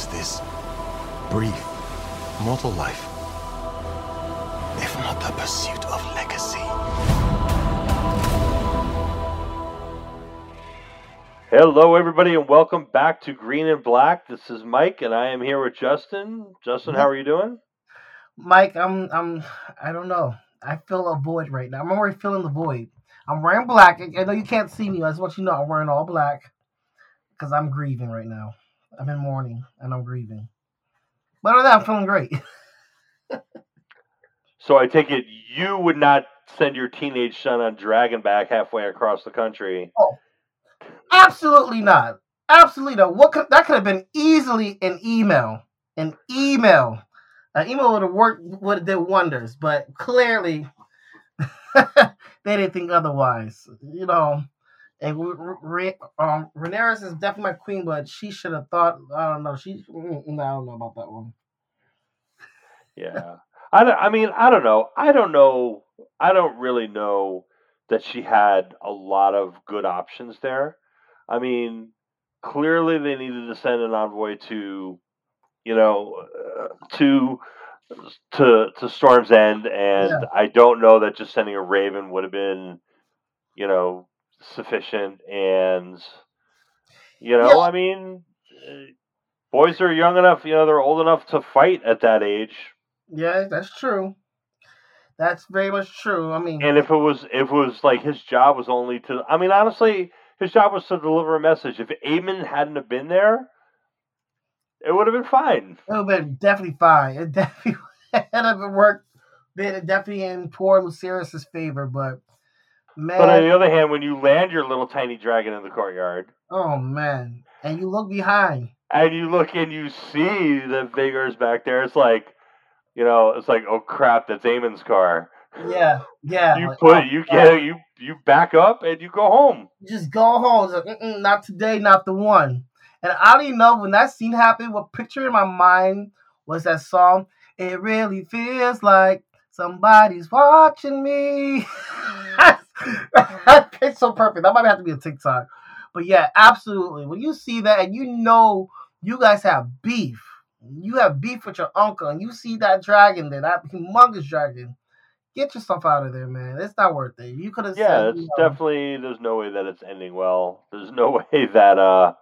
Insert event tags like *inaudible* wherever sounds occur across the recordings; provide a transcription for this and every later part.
What is this brief mortal life, if not the pursuit of legacy? Hello, everybody, and welcome back to Green and Black. This is Mike, and I am here with Justin. Justin, how are you doing? Mike, I'm I'm I don't know. I feel a void right now. I'm already feeling the void. I'm wearing black. I know you can't see me. I just want you to know I'm wearing all black because I'm grieving right now. I'm in mourning and I'm grieving. But other than that, I'm feeling great. *laughs* So I take it you would not send your teenage son on Dragonback halfway across the country. Oh, Absolutely not. Absolutely not. What could, that could have been easily an email. An email. An email would have worked. Would have did wonders. But clearly, *laughs* they didn't think otherwise. You know. And um, Rhaenyra is definitely my queen, but she should have thought. I don't know. She. I don't know about that one. Yeah. I, don't- I mean, I don't know. I don't know. I don't really know that she had a lot of good options there. I mean, clearly they needed to send an envoy to, you know, uh, to to to Storm's End, and Yeah. I don't know that just sending a Raven would have been, you know, sufficient. And you know, Yeah. I mean, uh, boys are young enough. You know, they're old enough to fight at that age. Yeah, that's true. That's very much true. I mean, And if it was if it was like his job was only to I mean honestly, his job was to deliver a message. If Aemond hadn't have been there, it would have been fine. It would have been definitely fine. It *laughs* definitely would have worked. Been definitely in poor Lucerys's favor, but man, But on the other hand, when you land your little tiny dragon in the courtyard oh man, and you look behind. and you look and you see the Vhagar's back there, it's like you know, it's like, oh crap, that's Aemond's car. Yeah, yeah. You like, put oh, you God. get you you back up and you go home. just go home. It's like, not today, not the one. And even know when that scene happened. What picture in my mind was that song? It really feels like somebody's watching me. *laughs* *laughs* it's so perfect. That might have to be a TikTok. But yeah, absolutely. When you see that and you know you guys have beef, you have beef with your uncle, and you see that dragon there, that humongous dragon, get yourself out of there, man. It's not worth it. You could have Yeah, said, it's you know, definitely there's no way that it's ending well. There's no *laughs* way that uh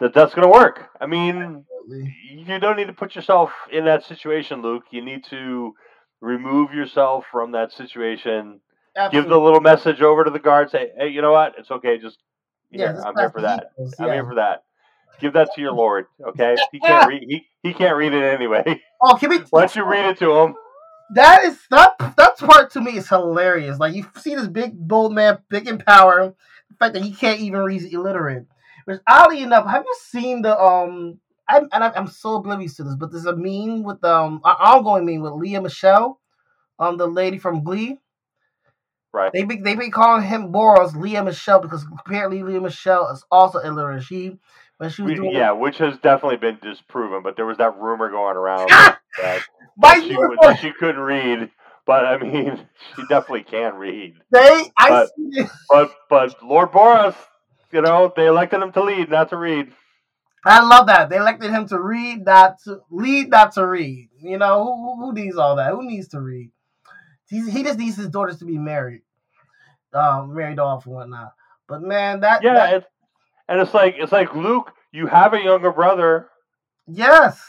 that that's gonna work. I mean, absolutely. you don't need to put yourself in that situation, Luke. You need to remove yourself from that situation. Give the little message over to the guard. Say, hey, you know what? It's okay. Just Yeah, here, I'm here for that. heat I'm here for that. Give that to your lord. Okay, he can't read. He, he can't read it anyway. *laughs* Oh, give me Why don't you read it to him? that is that that part to me is hilarious. Like you see this big bold man, big in power. The fact that he can't even read illiterate. Which oddly enough, have you seen the um? I'm and I'm, I'm so oblivious to this, but there's a meme with um an ongoing meme with Lea Michele, um the lady from Glee. Right. They be they be calling him Borros Lea Michele because apparently Lea Michele is also illiterate. She when she was doing yeah, which has definitely been disproven. But there was that rumor going around *laughs* Ah! that that she, was- that she couldn't read. But I mean, *laughs* she definitely can read. they I But- see. But but Lord Borros, you know, they elected him to lead, not to read. I love that. They elected him to read, not to lead, not to read. You know, who- who needs all that? Who needs to read? He's, he just needs his daughters to be married, um, married off and whatnot. But man, that, Yeah, that it's, and it's like it's like Luke, you have a younger brother. yes,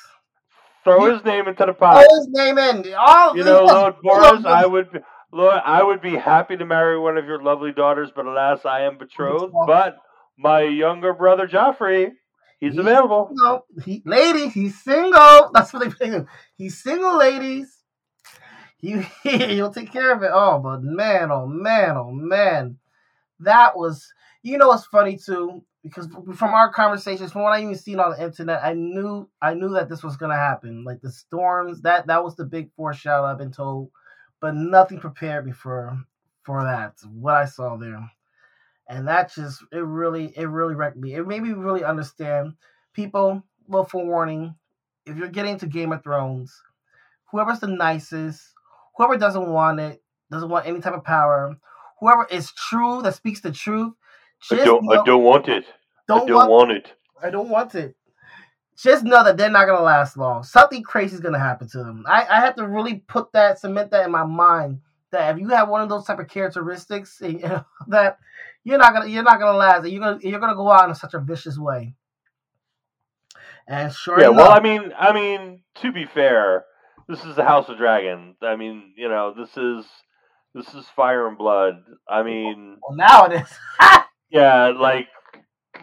Throw You- his name into the pot. throw his name in. All You know, yes, Lord Borros. I would, be, Lord, I would be happy to marry one of your lovely daughters, but alas, I am betrothed. But my younger brother Joffrey, he's He- available. No, he, lady, he's single. That's what they pay him. He's single, ladies. He *laughs* he'll take care of it. Oh, but man, oh man, oh man, that was. You know what's funny too? Because from our conversations, from what I even seen on the internet, I knew I knew that this was gonna happen. Like the storms, that that was the big foreshadow I've been told, but nothing prepared me for for that. What I saw there, and that just it really it really wrecked me. It made me really understand people. Well, forewarning, if you're getting to Game of Thrones, whoever's the nicest, whoever doesn't want it, doesn't want any type of power, whoever is true that speaks the truth, I don't, know- I don't want it. I don't don't want want it. I don't want it. just know that they're not gonna last long. Something crazy is gonna happen to them. I, I have to really put that, cement that in my mind that if you have one of those type of characteristics, *laughs* you know, that you're not gonna you're not gonna last. You're gonna you're gonna go out in such a vicious way. And sure yeah, enough, well, I mean, I mean, to be fair, this is the House of Dragon. I mean, you know, this is this is Fire and Blood. I mean, well, now it is. *laughs* yeah, like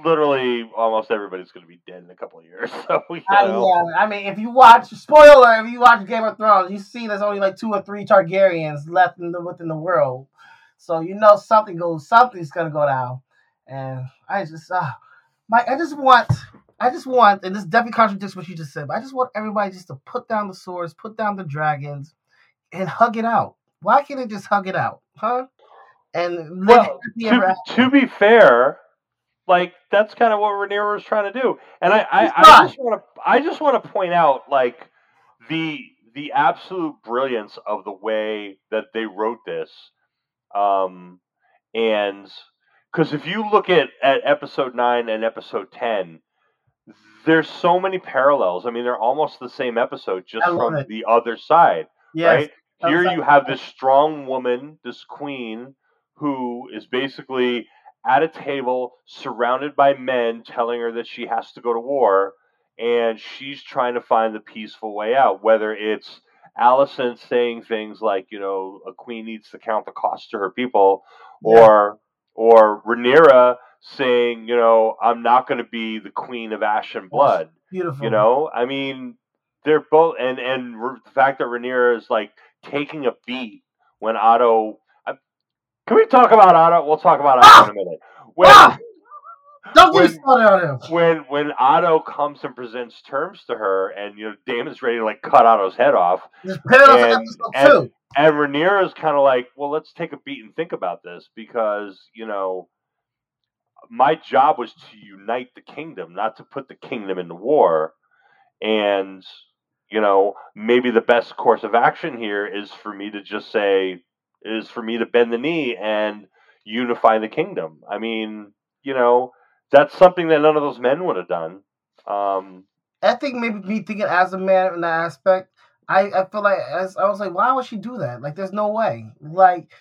literally almost everybody's going to be dead in a couple of years. *laughs* So you I, know, yeah, I mean, if you watch spoiler, if you watch Game of Thrones, you see there's only like two or three Targaryens left in the, within the world, so you know something goes, something's gonna go down. And I just, uh, Mike, I just want, I just want, and this definitely contradicts what you just said, but I just want everybody just to put down the swords, put down the dragons, and hug it out. Why can't they just hug it out, huh? And well, to, to be fair, like that's kind of what Rhaenyra was trying to do, and I, I, I just want to, I just want to point out like the the absolute brilliance of the way that they wrote this, um, and because if you look at at episode nine and episode ten, there's so many parallels. I mean, they're almost the same episode, just from it. the other side Yes. right? Here you have this strong woman, this queen, who is basically at a table surrounded by men telling her that she has to go to war, and she's trying to find the peaceful way out, whether it's Alicent saying things like, you know, a queen needs to count the cost to her people, Yeah. or or Rhaenyra saying, you know, I'm not going to be the queen of ash and blood. Beautiful. You know, I mean, they're both, and and the fact that Rhaenyra is like taking a beat when Otto. I, can we talk about Otto? We'll talk about Otto in a minute. When Ah! Don't when- on him. when when Otto comes and presents terms to her, and you know Daemon's ready to like cut Otto's head off, And- and- and Rhaenyra is kind of like, well, let's take a beat and think about this because you know. My job was to unite the kingdom, not to put the kingdom into war. And you know, maybe the best course of action here is for me to just say, is for me to bend the knee and unify the kingdom. I mean, you know, that's something that none of those men would have done. Um, I think maybe me thinking as a man in that aspect, I, I feel like as I was like, why would she do that? Like, there's no way. Like,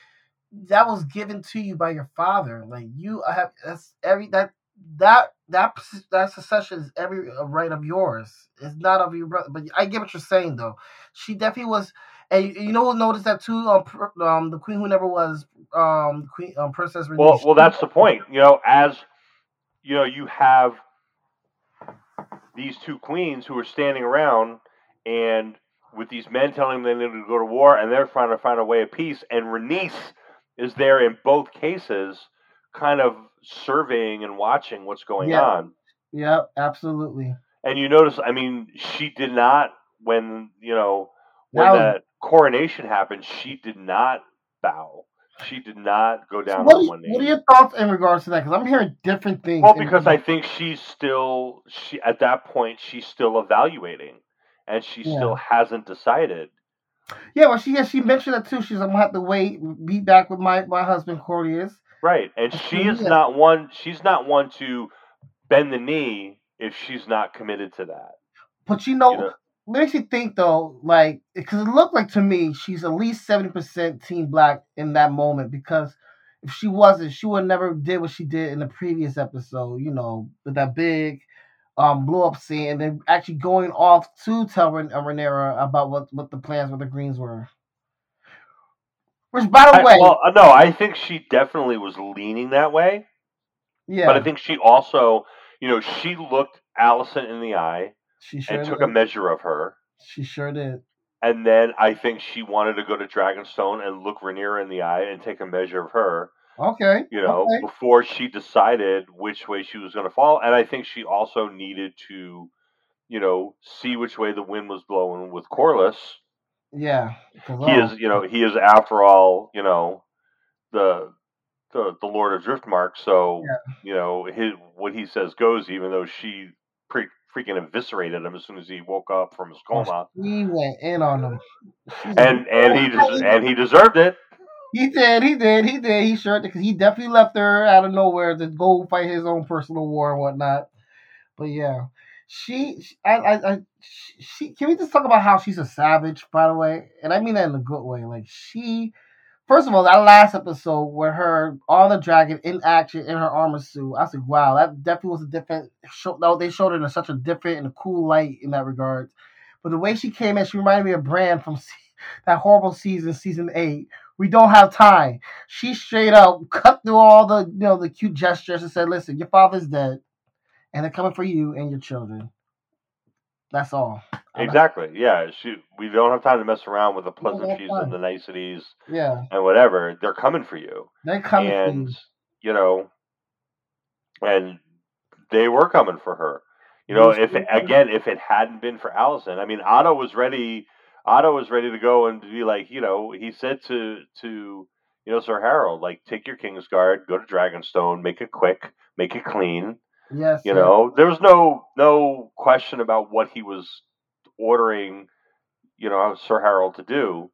that was given to you by your father. Like, you have that's every that that that that succession is every uh, right of yours. It's not of your brother. But I get what you're saying though. She definitely was. And you- you know, notice that too. Um, um, the queen who never was, um, queen, um, princess. well, Rhaenyra, well, that's the point. You know, as you know, you have these two queens who are standing around and with these men telling them they need to go to war, and they're trying to find a way of peace. And Rhaenys is there in both cases, kind of surveying and watching what's going Yeah. on. Yeah, absolutely. And you notice, I mean, she did not when you know when That was- that coronation happened. She did not bow. She did not go down what, on are, one knee. what are your thoughts in regards to that? Because I'm hearing different things. Well, because I think she's still she at that point she's still evaluating, and she Yeah. still hasn't decided. Yeah, well, she yeah, she mentioned that too. She's I'm gonna have to wait, be back with my my husband Corlys. Right, and That's she is not one. She's not one to bend the knee if she's not committed to that. But you know, You know? makes you think though, like because it looked like to me she's at least seventy percent team black in that moment. Because if she wasn't, she would never did what she did in the previous episode. You know, with that big um blow up scene, and then actually going off to tell Ren- uh, Rhaenyra about what what the plans with the Greens were. Which, by the I, way, well, uh, no, I think she definitely was leaning that way, yeah, but I think she also, you know, she looked Alicent in the eye she sure and took did. a measure of her. She sure did. And then I think she wanted to go to Dragonstone and look Rhaenyra in the eye and take a measure of her, Okay. you know, okay. before she decided which way she was going to fall. And I think she also needed to, you know, see which way the wind was blowing with Corlys. Yeah. He oh, is, you know, he is after all, you know, the the the Lord of Driftmark. So, Yeah. you know, his what he says goes. Even though she pre- freaking eviscerated him as soon as he woke up from his coma. He went in on him. And and he des- and he deserved it. He did, he did, he did. He sure did because he definitely left her out of nowhere to go fight his own personal war and whatnot. But yeah, she, I, I, I, she. Can we just talk about how she's a savage, by the way? And I mean that in a good way. Like she, first of all, that last episode where her on the dragon in action in her armor suit, I said, wow, that definitely was a different show. No, they showed it in such a different and a cool light in that regard. But the way she came in, she reminded me of Brand from *laughs* that horrible season, season eight. We don't have time. She straight up cut through all the you know the cute gestures and said, "Listen, your father's dead, and they're coming for you and your children." That's all. Exactly. Yeah. She. We don't have time to mess around with the pleasantries and the niceties. Yeah. And whatever. They're coming for you. They're coming and, for you. You know, and they were coming for her. You know, if it, again, if it hadn't been for Alicent, I mean, Otto was ready. Otto was ready to go and be like, you know, he said to to you know Sir Harold, like, take your Kingsguard, go to Dragonstone, make it quick, make it clean. Yes. You know, there was no no question about what he was ordering. You know, Sir Harold to do.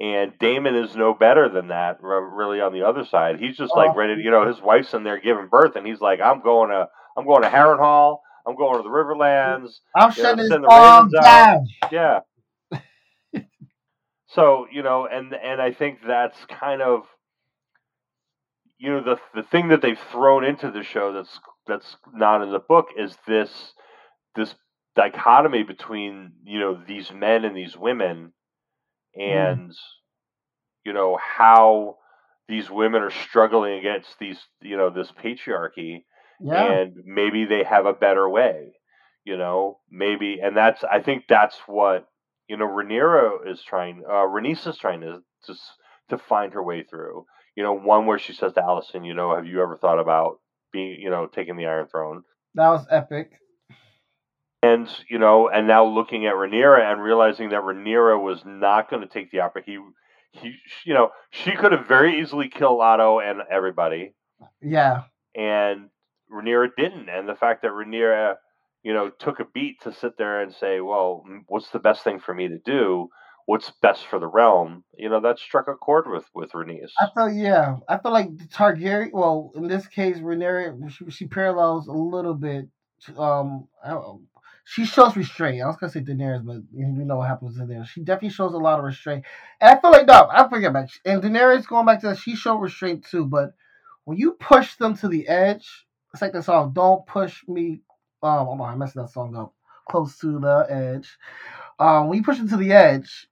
And Daemon is no better than that, really. On the other side, he's just like oh. ready. To, you know, his wife's in there giving birth, and he's like, "I'm going to, I'm going to Harrenhal. I'm going to the Riverlands. I'm shutting his arm down. Yeah. So you know, and and I think that's kind of you know the the thing that they've thrown into the show that's that's not in the book is this this dichotomy between you know these men and these women mm. and mm. you know how these women are struggling against these you know this patriarchy yeah. and maybe they have a better way you know maybe and that's i think that's what you know Rhaenyra is trying uh Rhaenys is trying to to to find her way through. You know one where she says to Alicent, you know have you ever thought about being you know taking the iron throne? That was epic. And you know and now looking at Rhaenyra and realizing that Rhaenyra was not going to take the opera he he you know she could have very easily killed Otto and everybody. Yeah. And Rhaenyra didn't, and the fact that Rhaenyra, you know, took a beat to sit there and say, "Well, what's the best thing for me to do? What's best for the realm?" You know, that struck a chord with with Rhaenys. I feel yeah, I feel like Targaryen. Well, in this case, Rhaenyra she, she parallels a little bit. Um, she shows restraint. I was gonna say Daenerys, but we know what happens in there. She definitely shows a lot of restraint, and I feel like no, I forget back. And Daenerys going back to that, she showed restraint too. But when you push them to the edge, it's like the song "Don't Push Me." Um, oh, I messed that song up. Close to the edge. Um, when you push it to the edge,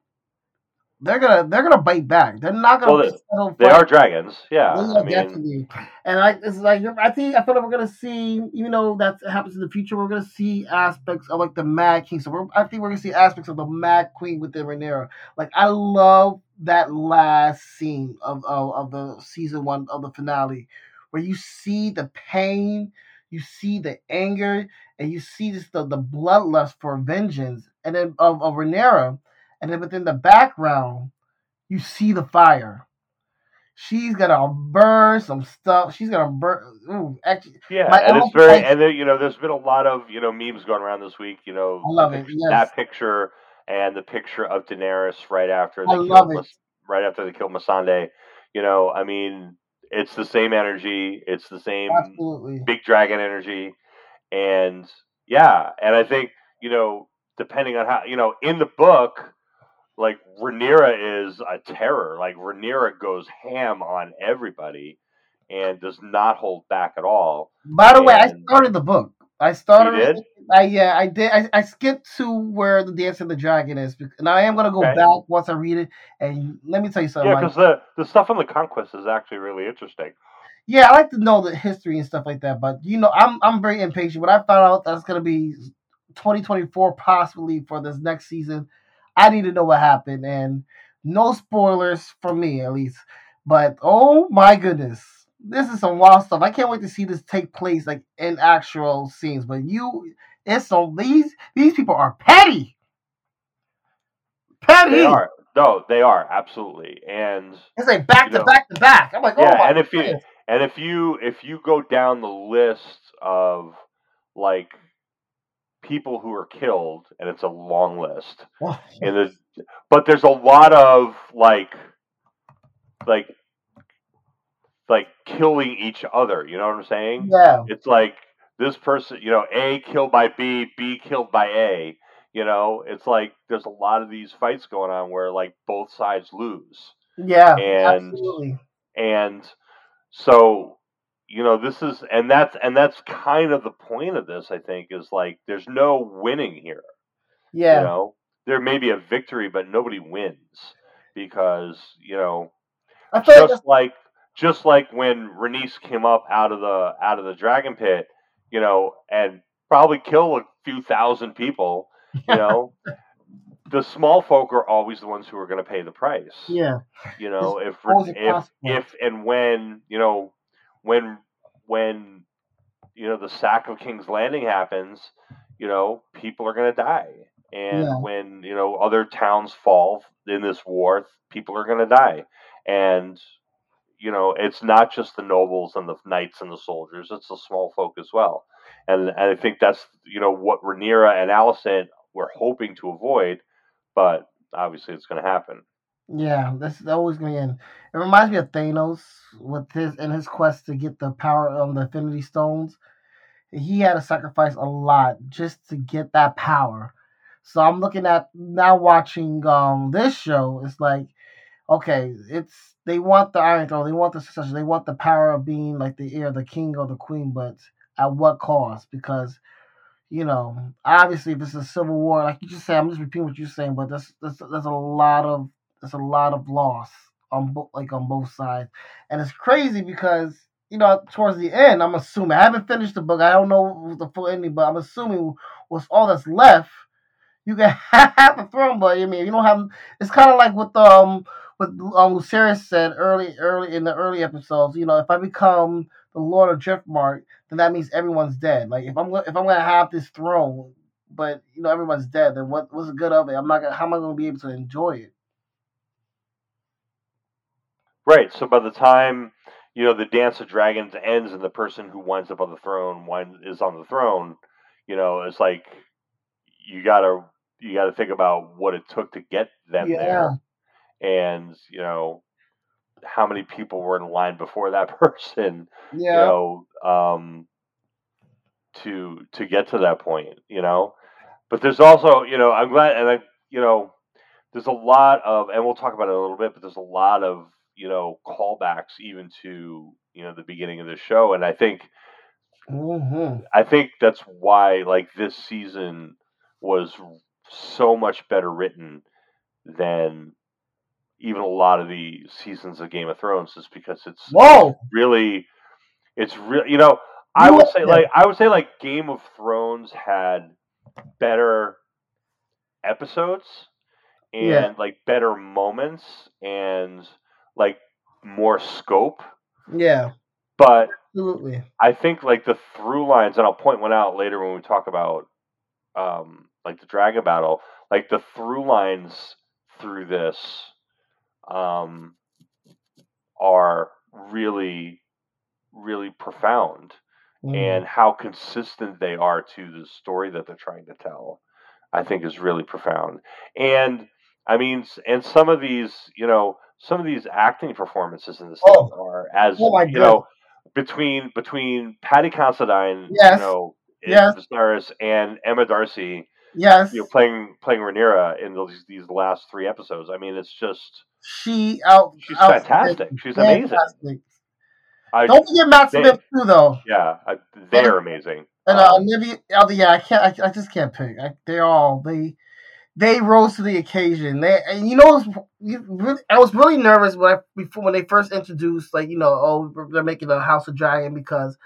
they're gonna they're gonna bite back. They're not gonna. Well, they, they are dragons, yeah. I mean... definitely. And like it's like I think I feel like we're gonna see, even though that happens in the future, we're gonna see aspects of like the Mad King. So we're, I think we're gonna see aspects of the Mad Queen within Rhaenyra. Like I love that last scene of, of of the season one of the finale where you see the pain, you see the anger, and you see just the, the bloodlust for vengeance, and then of, of Rhaenyra, and then within the background, you see the fire. She's gonna burn some stuff. She's gonna burn. Ooh, actually, yeah, and it's very, and then, you know, there's been a lot of you know memes going around this week. You know, I love it. Yes. That picture and the picture of Daenerys right after they I love it. right after they kill Missandei. You know, I mean, it's the same energy. It's the same Absolutely. big dragon energy, and yeah, and I think you know, depending on how you know, in the book, like Rhaenyra is a terror. Like Rhaenyra goes ham on everybody and does not hold back at all. By the and, way, I started the book. I started. You did? I yeah, I did. I, I skipped to where the Dance of the Dragon is, and I am gonna go okay. back once I read it. And let me tell you something. Yeah, because the the stuff on the Conquest is actually really interesting. Yeah, I like to know the history and stuff like that. But you know, I'm I'm very impatient. When I found out that's gonna be 2024 possibly for this next season, I need to know what happened. And no spoilers for me at least. But oh my goodness this is some wild stuff. I can't wait to see this take place like in actual scenes. But you, it's so these these people are petty, petty. They are. No, they are absolutely, and it's like back to know, back to back. I'm like, oh yeah, and if you and if you if you go down the list of like people who are killed, and it's a long list, and the but there's a lot of like like killing each other. You know what I'm saying? Yeah. It's like this person, you know, A killed by B, B killed by A. You know, it's like there's a lot of these fights going on where like both sides lose. Yeah, And- absolutely. And so, you know, this is and that's and that's kind of the point of this, I think, is like there's no winning here. Yeah, You know, there may be a victory, but nobody wins because you know, I feel like that's, just like just like when Rhaenys came up out of the out of the dragon pit, you know, and probably kill a few thousand people. You know, the small folk are always the ones who are going to pay the price. yeah, You know, if if if and when you know when when you know the sack of King's Landing happens, you know people are going to die, and Yeah. when you know other towns fall in this war, people are going to die, and you know it's not just the nobles and the knights and the soldiers; it's the small folk as well, and, and I think that's you know what Rhaenyra and Alicent were hoping to avoid, but obviously it's going to happen. yeah. That's always gonna end. It reminds me of Thanos with his in his quest to get the power of the Infinity Stones. He had to sacrifice a lot just to get that power. So I'm looking at now watching um this show. It's like, okay, it's they want the Iron Throne, they want the succession, they want the power of being like the heir, the king or the queen, but at what cost? Because you know, obviously, if it's a civil war, like you just said, I'm just repeating what you're saying, but there's there's, there's a lot of there's a lot of loss on both like on both sides, and it's crazy because you know towards the end, I'm assuming I haven't finished the book, I don't know the full ending, but I'm assuming what's all that's left, you can *laughs* have the throne, but I mean, you don't have. It's kind of like with um what um Lucerys said early early in the early episodes. You know, if I become the Lord of Driftmark, then that means everyone's dead. Like if I'm if I'm gonna have this throne, but you know everyone's dead, then what what's the good of it? I'm not gonna. How am I gonna be able to enjoy it? Right. So by the time you know the Dance of Dragons ends and the person who winds up on the throne is on the throne, you know, it's like you gotta you gotta think about what it took to get them Yeah. there, and you know how many people were in line before that *laughs* person, you know, um, to to get to that point, you know. But there's also, you know, I'm glad, and I, you know, there's a lot of, and we'll talk about it a little bit, but there's a lot of, you know, callbacks even to, you know, the beginning of the show, and I think, hmm I think that's why, like, this season was so much better written than even a lot of the seasons of Game of Thrones, is because it's Whoa. really it's really you know i would say like i would say like game of thrones had better episodes and Yeah. like better moments and like more scope Yeah. but Absolutely. i think like the through lines and i'll point one out later when we talk about um like the dragon battle like the through lines through this um are really really profound Mhm. and how consistent they are to the story that they're trying to tell i think is really profound and i mean and some of these you know some of these acting performances in this Oh. are as Oh you know between between Paddy Considine Yes. you know in Yes. Viserys and Emma D'Arcy yes. you know playing playing Rhaenyra in these these last three episodes i mean it's just She out. she's out- fantastic she's amazing fantastic. I, Don't forget Matt they- Smith too, though. yeah I, they're amazing And uh, Um, Olivia, oh, yeah, I can't. I, I just can't pick. I, they're all they. They rose to the occasion. They, and you know, it's- you really, I was really nervous when I, before when they first introduced, like you know, oh, they're making a House of Dragon because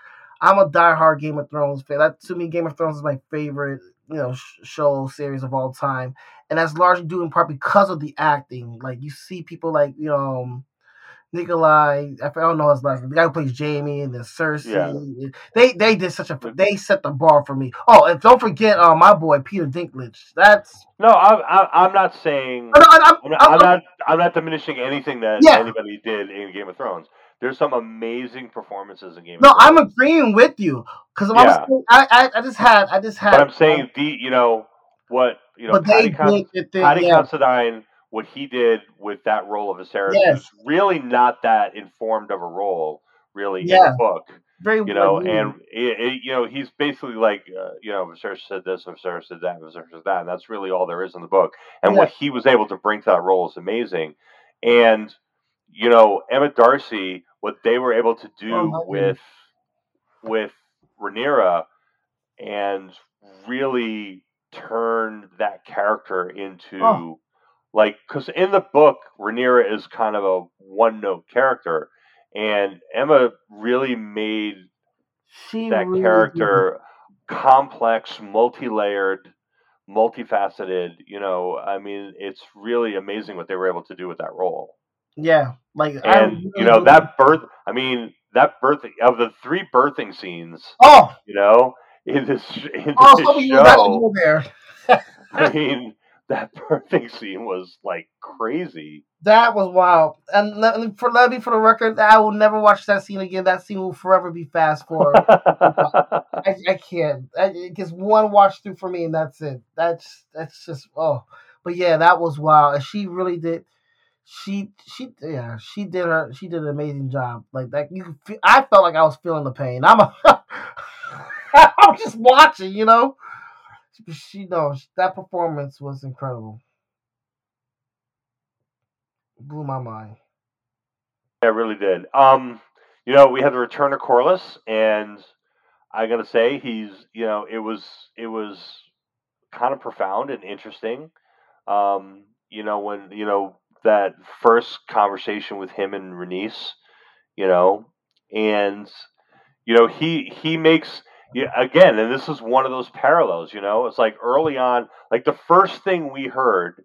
I'm a diehard Game of Thrones fan. That to me, Game of Thrones is my favorite, you know, sh- show series of all time, and that's largely due in part because of the acting. Like you see people like you know. Um, Nikolaj, I don't know his last name. The guy who plays Jaime and then Cersei. Yeah. They they did such a they set the bar for me. Oh, and don't forget uh, my boy Peter Dinklage. That's No, I'm I'm, I'm not saying I'm, I'm, I'm not, I'm not I'm not diminishing anything that Yeah. anybody did in Game of Thrones. There's some amazing performances in Game no, I'm agreeing with you because Yeah. I, I I just had I just had. but I'm saying the you know what you know Paddy, Con- thing. Paddy Yeah, Considine what he did with that role of Viserys Yes. was really not that informed of a role really in Yeah. the book. Very well, you know, and it, it, you know he's basically like, uh, you know, Viserys said this, Viserys said that, Viserys said that, and that's really all there is in the book. And what he was able to bring to that role is amazing. And you know, Emma D'Arcy, what they were able to do Oh, with with Rhaenyra, and really turn that character into Oh. like because in the book Rhaenyra is kind of a one note character, and Emma really made she that really character complex, multi-layered, multifaceted. You know, I mean, it's really amazing what they were able to do with that role. Yeah, like And you know that birth. I mean, that birthing of the three birthing scenes. Oh, You know, in this in oh, this something you were back when you show. there. *laughs* I *laughs* mean, that *laughs* birthing scene was like crazy. That was wild. And let, for let me for the record, I will never watch that scene again. That scene will forever be fast forward. I, I can't. I, it gets one watch through for me, and that's it. That's that's just oh. But yeah, that was wild. And she really did. She she yeah she did her she did an amazing job. Like that you feel, I felt like I was feeling the pain. I'm a, *laughs* I'm just watching, you know. She knows that performance was incredible. Blew my mind. Yeah, it really did. Um, you know, we had the return of Corlys, and I gotta say, he's you know, it was it was kind of profound and interesting. Um, you know, when you know that first conversation with him and Rhaenys, you know, and you know he he makes yeah again, and this is one of those parallels. You know, it's like early on, like the first thing we heard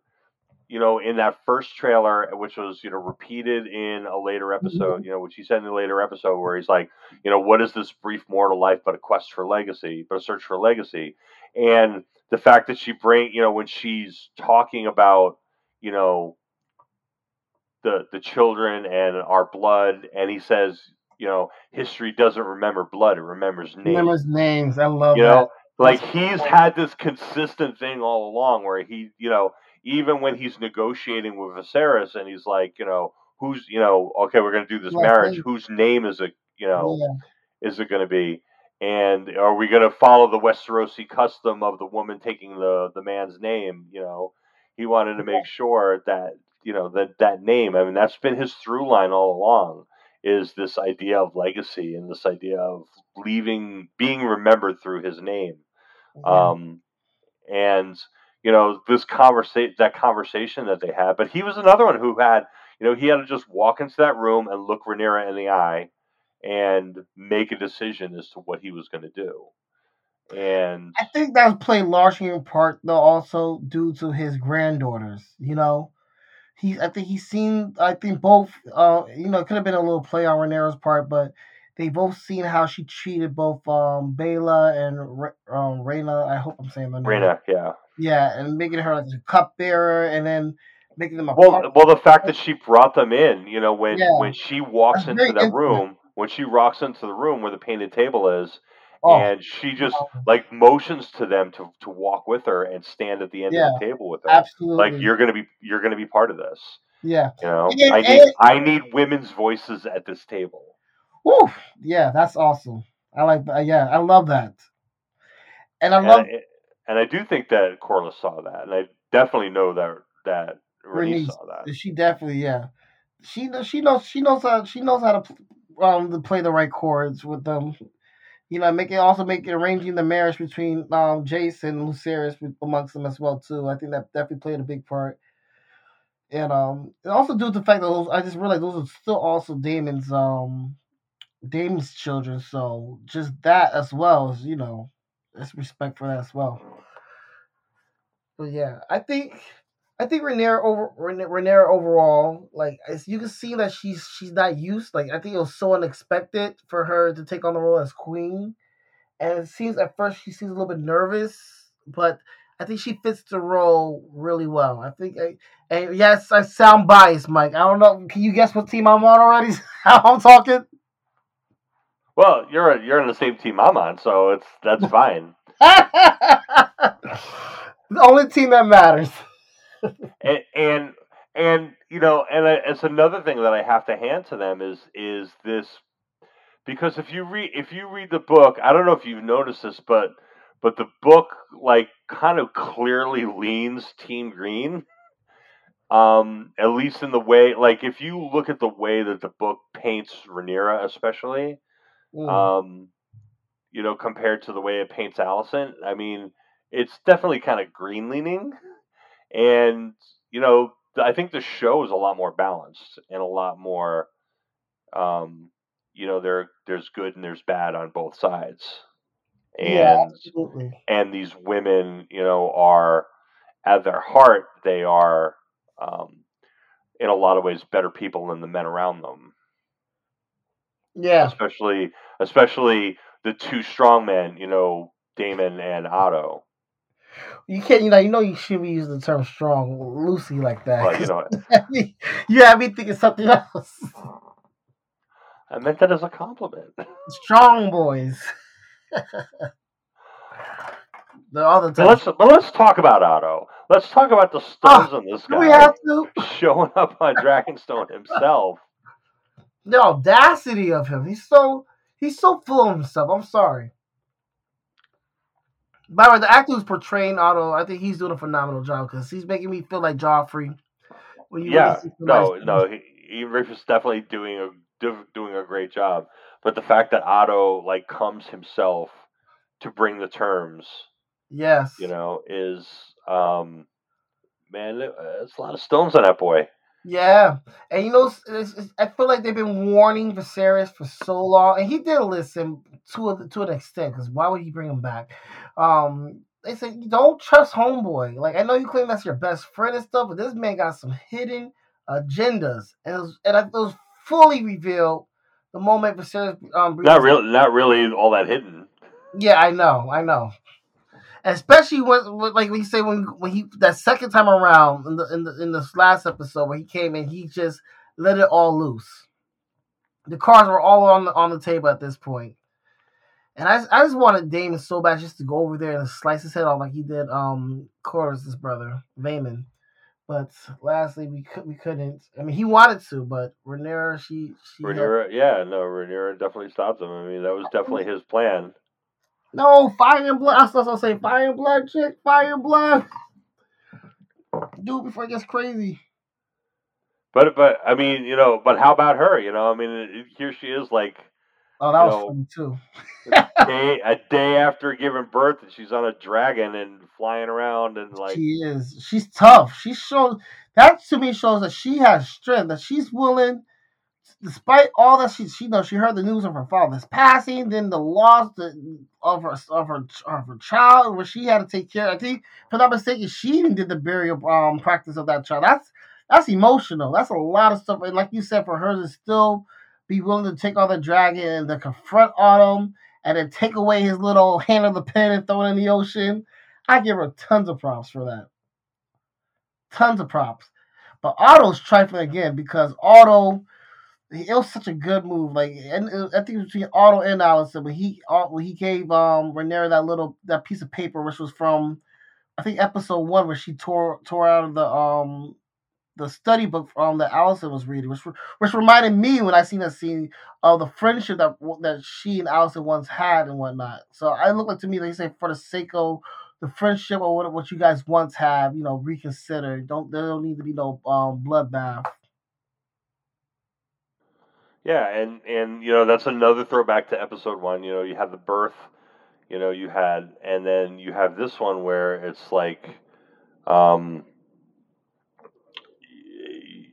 you know, in that first trailer, which was, you know, repeated in a later episode, mm-hmm. you know, which he said in a later episode where he's like, you know, what is this brief mortal life but a quest for legacy, but a search for legacy? And the fact that she bring, you know, when she's talking about, you know, the the children and our blood, and he says, you know, history doesn't remember blood; it remembers names. Remembers names. I love you that. know, like That's he's cool. had this consistent thing all along where he, you know, even when he's negotiating with Viserys and he's like, you know, who's, you know, okay, we're going to do this Like, marriage. Whose name is it, you know, Yeah. is it going to be? And are we going to follow the Westerosi custom of the woman taking the the man's name? You know, he wanted to make sure that you know that that name. I mean, that's been his through line all along. Is this idea of legacy and this idea of leaving, being remembered through his name Yeah. um, and you know this conversation that conversation that they had but he was another one who had you know he had to just walk into that room and look Rhaenyra in the eye and make a decision as to what he was going to do and I think that was played largely in part though also due to his granddaughters. You know, he I think he's seen I think both uh you know it could have been a little play on Rhaenyra's part, but they both seen how she treated both um Baela and um Rhaena. I hope I'm saying the name. Rhaena, yeah Yeah, and making her like a cupbearer, and then making them a well part- well the fact that she brought them in you know when Yeah. when she walks That's into that room when she walks into the room where the painted table is oh, and she just like motions to them to to walk with her and stand at the end Yeah, of the table with her absolutely. like you're gonna be you're gonna be part of this yeah. you know And- i need and- i need women's voices at this table Woo! Yeah, that's awesome. I like that. Yeah, I love that. And I and love I, and i do think that Corlys saw that and i definitely know that that Rhaenys. saw that She definitely, yeah. She knows. She knows. She knows how. She knows how to um to play the right chords with them. You know, making also making arranging the marriage between um Jace and Lucerys amongst them as well too. I think that definitely played a big part. And um, and also due to the fact that those, I just realized those are still also Daemon's um Daemon's children. So just that as well as you know, let's respect for that as well. But yeah, I think I think Rhaenyra over Rhaenyra overall, like you can see that she's she's not used. Like I think it was so unexpected for her to take on the role as queen, and it seems at first she seems a little bit nervous, but I think she fits the role really well. I think, I, and yes, I sound biased, Mike. I don't know. Can you guess what team I'm on already? *laughs* How I'm talking? well you're you're in the same team i'm on so it's that's *laughs* fine *laughs* the only team that matters. And and and you know and I, it's another thing that i have to hand to them is is this because if you read if you read the book, I don't know if you've noticed this, but but the book like kind of clearly leans Team Green. Um, at least in the way, like if you look at the way that the book paints Rhaenyra, especially, Mm. um, you know, compared to the way it paints Alicent, I mean, it's definitely kind of green leaning, and you know, I think the show is a lot more balanced and a lot more, um, you know, there there's good and there's bad on both sides, and yeah, absolutely. and these women, you know, are at their heart they are, um, in a lot of ways, better people than the men around them Yeah, especially especially the two strong men, you know, Daemon and Otto. You can't. You know, you know, you should be using the term "strong" loosely like that. You know, *laughs* you have me thinking something else. I meant that as a compliment. Strong boys. *laughs* the other But time. let's but let's talk about Otto. Let's talk about the Ah, stones on this Do we have to? *laughs* showing up on Dragonstone himself. The audacity of him. He's so he's so full of himself. I'm sorry. By the way, the actor who's portraying Otto, I think he's doing a phenomenal job because he's making me feel like Joffrey. When you Yeah, really no, no, he, is definitely doing a doing a great job. But the fact that Otto like comes himself to bring the terms, Yes. you know, is um, man, uh, it's a lot of stones on that boy. Yeah, and you know, it's, it's, I feel like they've been warning Viserys for so long, and he did listen to a, to an extent. Because why would he bring him back? Um, they said don't trust homeboy. Like I know you claim that's your best friend and stuff, but this man got some hidden agendas, and it was, and it was fully revealed the moment Viserys um Not really, not really all that hidden. yeah, I know, I know. Especially when, like we say when when he that second time around in the in the in this last episode where he came in, he just let it all loose. The cards were all on the on the table at this point, and I I just wanted Daemon so bad just to go over there and slice his head off like he did um Corlys's brother Vaemond. But lastly, we could we couldn't. I mean, he wanted to, but Rhaenyra, she she had- yeah, no, Rhaenyra definitely stopped him. I mean, that was definitely his plan. No, fire and blood. I was to say fire and blood, chick. Fire and blood. Do it before it gets crazy. But but I mean, you know, but how about her? You know, I mean, here she is, like Oh, that was know, funny too. *laughs* day, a day after giving birth, and she's on a dragon and flying around and like, she is. She's tough. She shows that to me shows that she has strength. That she's willing, despite all that she she knows. She heard the news of her father's passing, then the loss of her of her of her child, where she had to take care. I think, if I'm not mistaken, she even did the burial um practice of that child. That's that's emotional. That's a lot of stuff. And like you said, for her to still be willing to take on the dragon and to confront Autumn and then take away his little hand of the pen and throw it in the ocean. I give her tons of props for that. Tons of props. But Otto's trifling again because Otto, it was such a good move. Like, and uh, I think it was between Otto and Alicent, but he uh, when he gave um Rhaenyra that little that piece of paper, which was from I think episode one, where she tore tore out of the um the study book um that Alicent was reading, which which reminded me when I seen that scene of the friendship that that she and Alicent once had and whatnot. So I look like to me, like you say, for the sake of the friendship or what, what you guys once have, you know, reconsider. Don't there don't need to be no um bloodbath. Yeah, and and you know that's another throwback to episode one. You know, you had the birth, you know, you had, and then you have this one where it's like, um,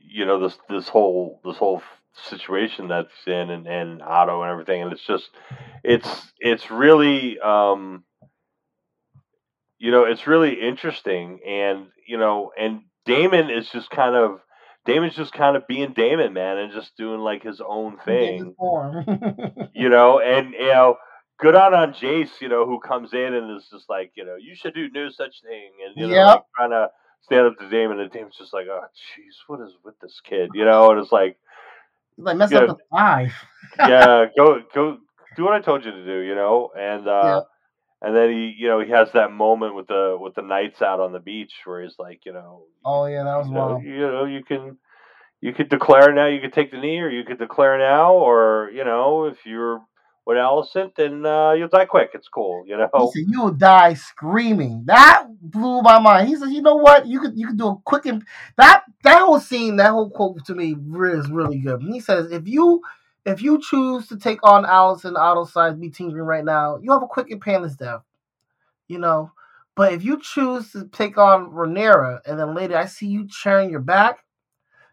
you know, this this whole this whole situation that's in and, and Otto and everything, and it's just, it's it's really, um, you know, it's really interesting, and you know, and Daemon is just kind of. Daemon's just kind of being Daemon, man, and just doing like his own thing *laughs* you know, and you know, good on on Jace, you know, who comes in and is just like, you know, you should do no such thing, and you know, Yep. like, trying to stand up to Daemon, and Daemon's just like, oh, jeez, what is with this kid, you know, and it's like, like mess up the five. yeah, *laughs* go go do what I told you to do, you know, and uh, Yeah. And then he, you know, he has that moment with the with the knights out on the beach where he's like, you know, Oh yeah, that was you know, wild. you know, you can. you could declare now. You could take the knee, or you could declare now, or you know, if you're with Alicent, then uh, you'll die quick. It's cool, you He know. said you'll die screaming. That blew my mind. He said, you know what? You could you could do a quick and that that whole scene, that whole quote to me is really good. And he says, if you if you choose to take on Alicent outside be tingling right now, you have a quick and painless death. You know. But if you choose to take on Rhaenyra and then later I see you turn your back,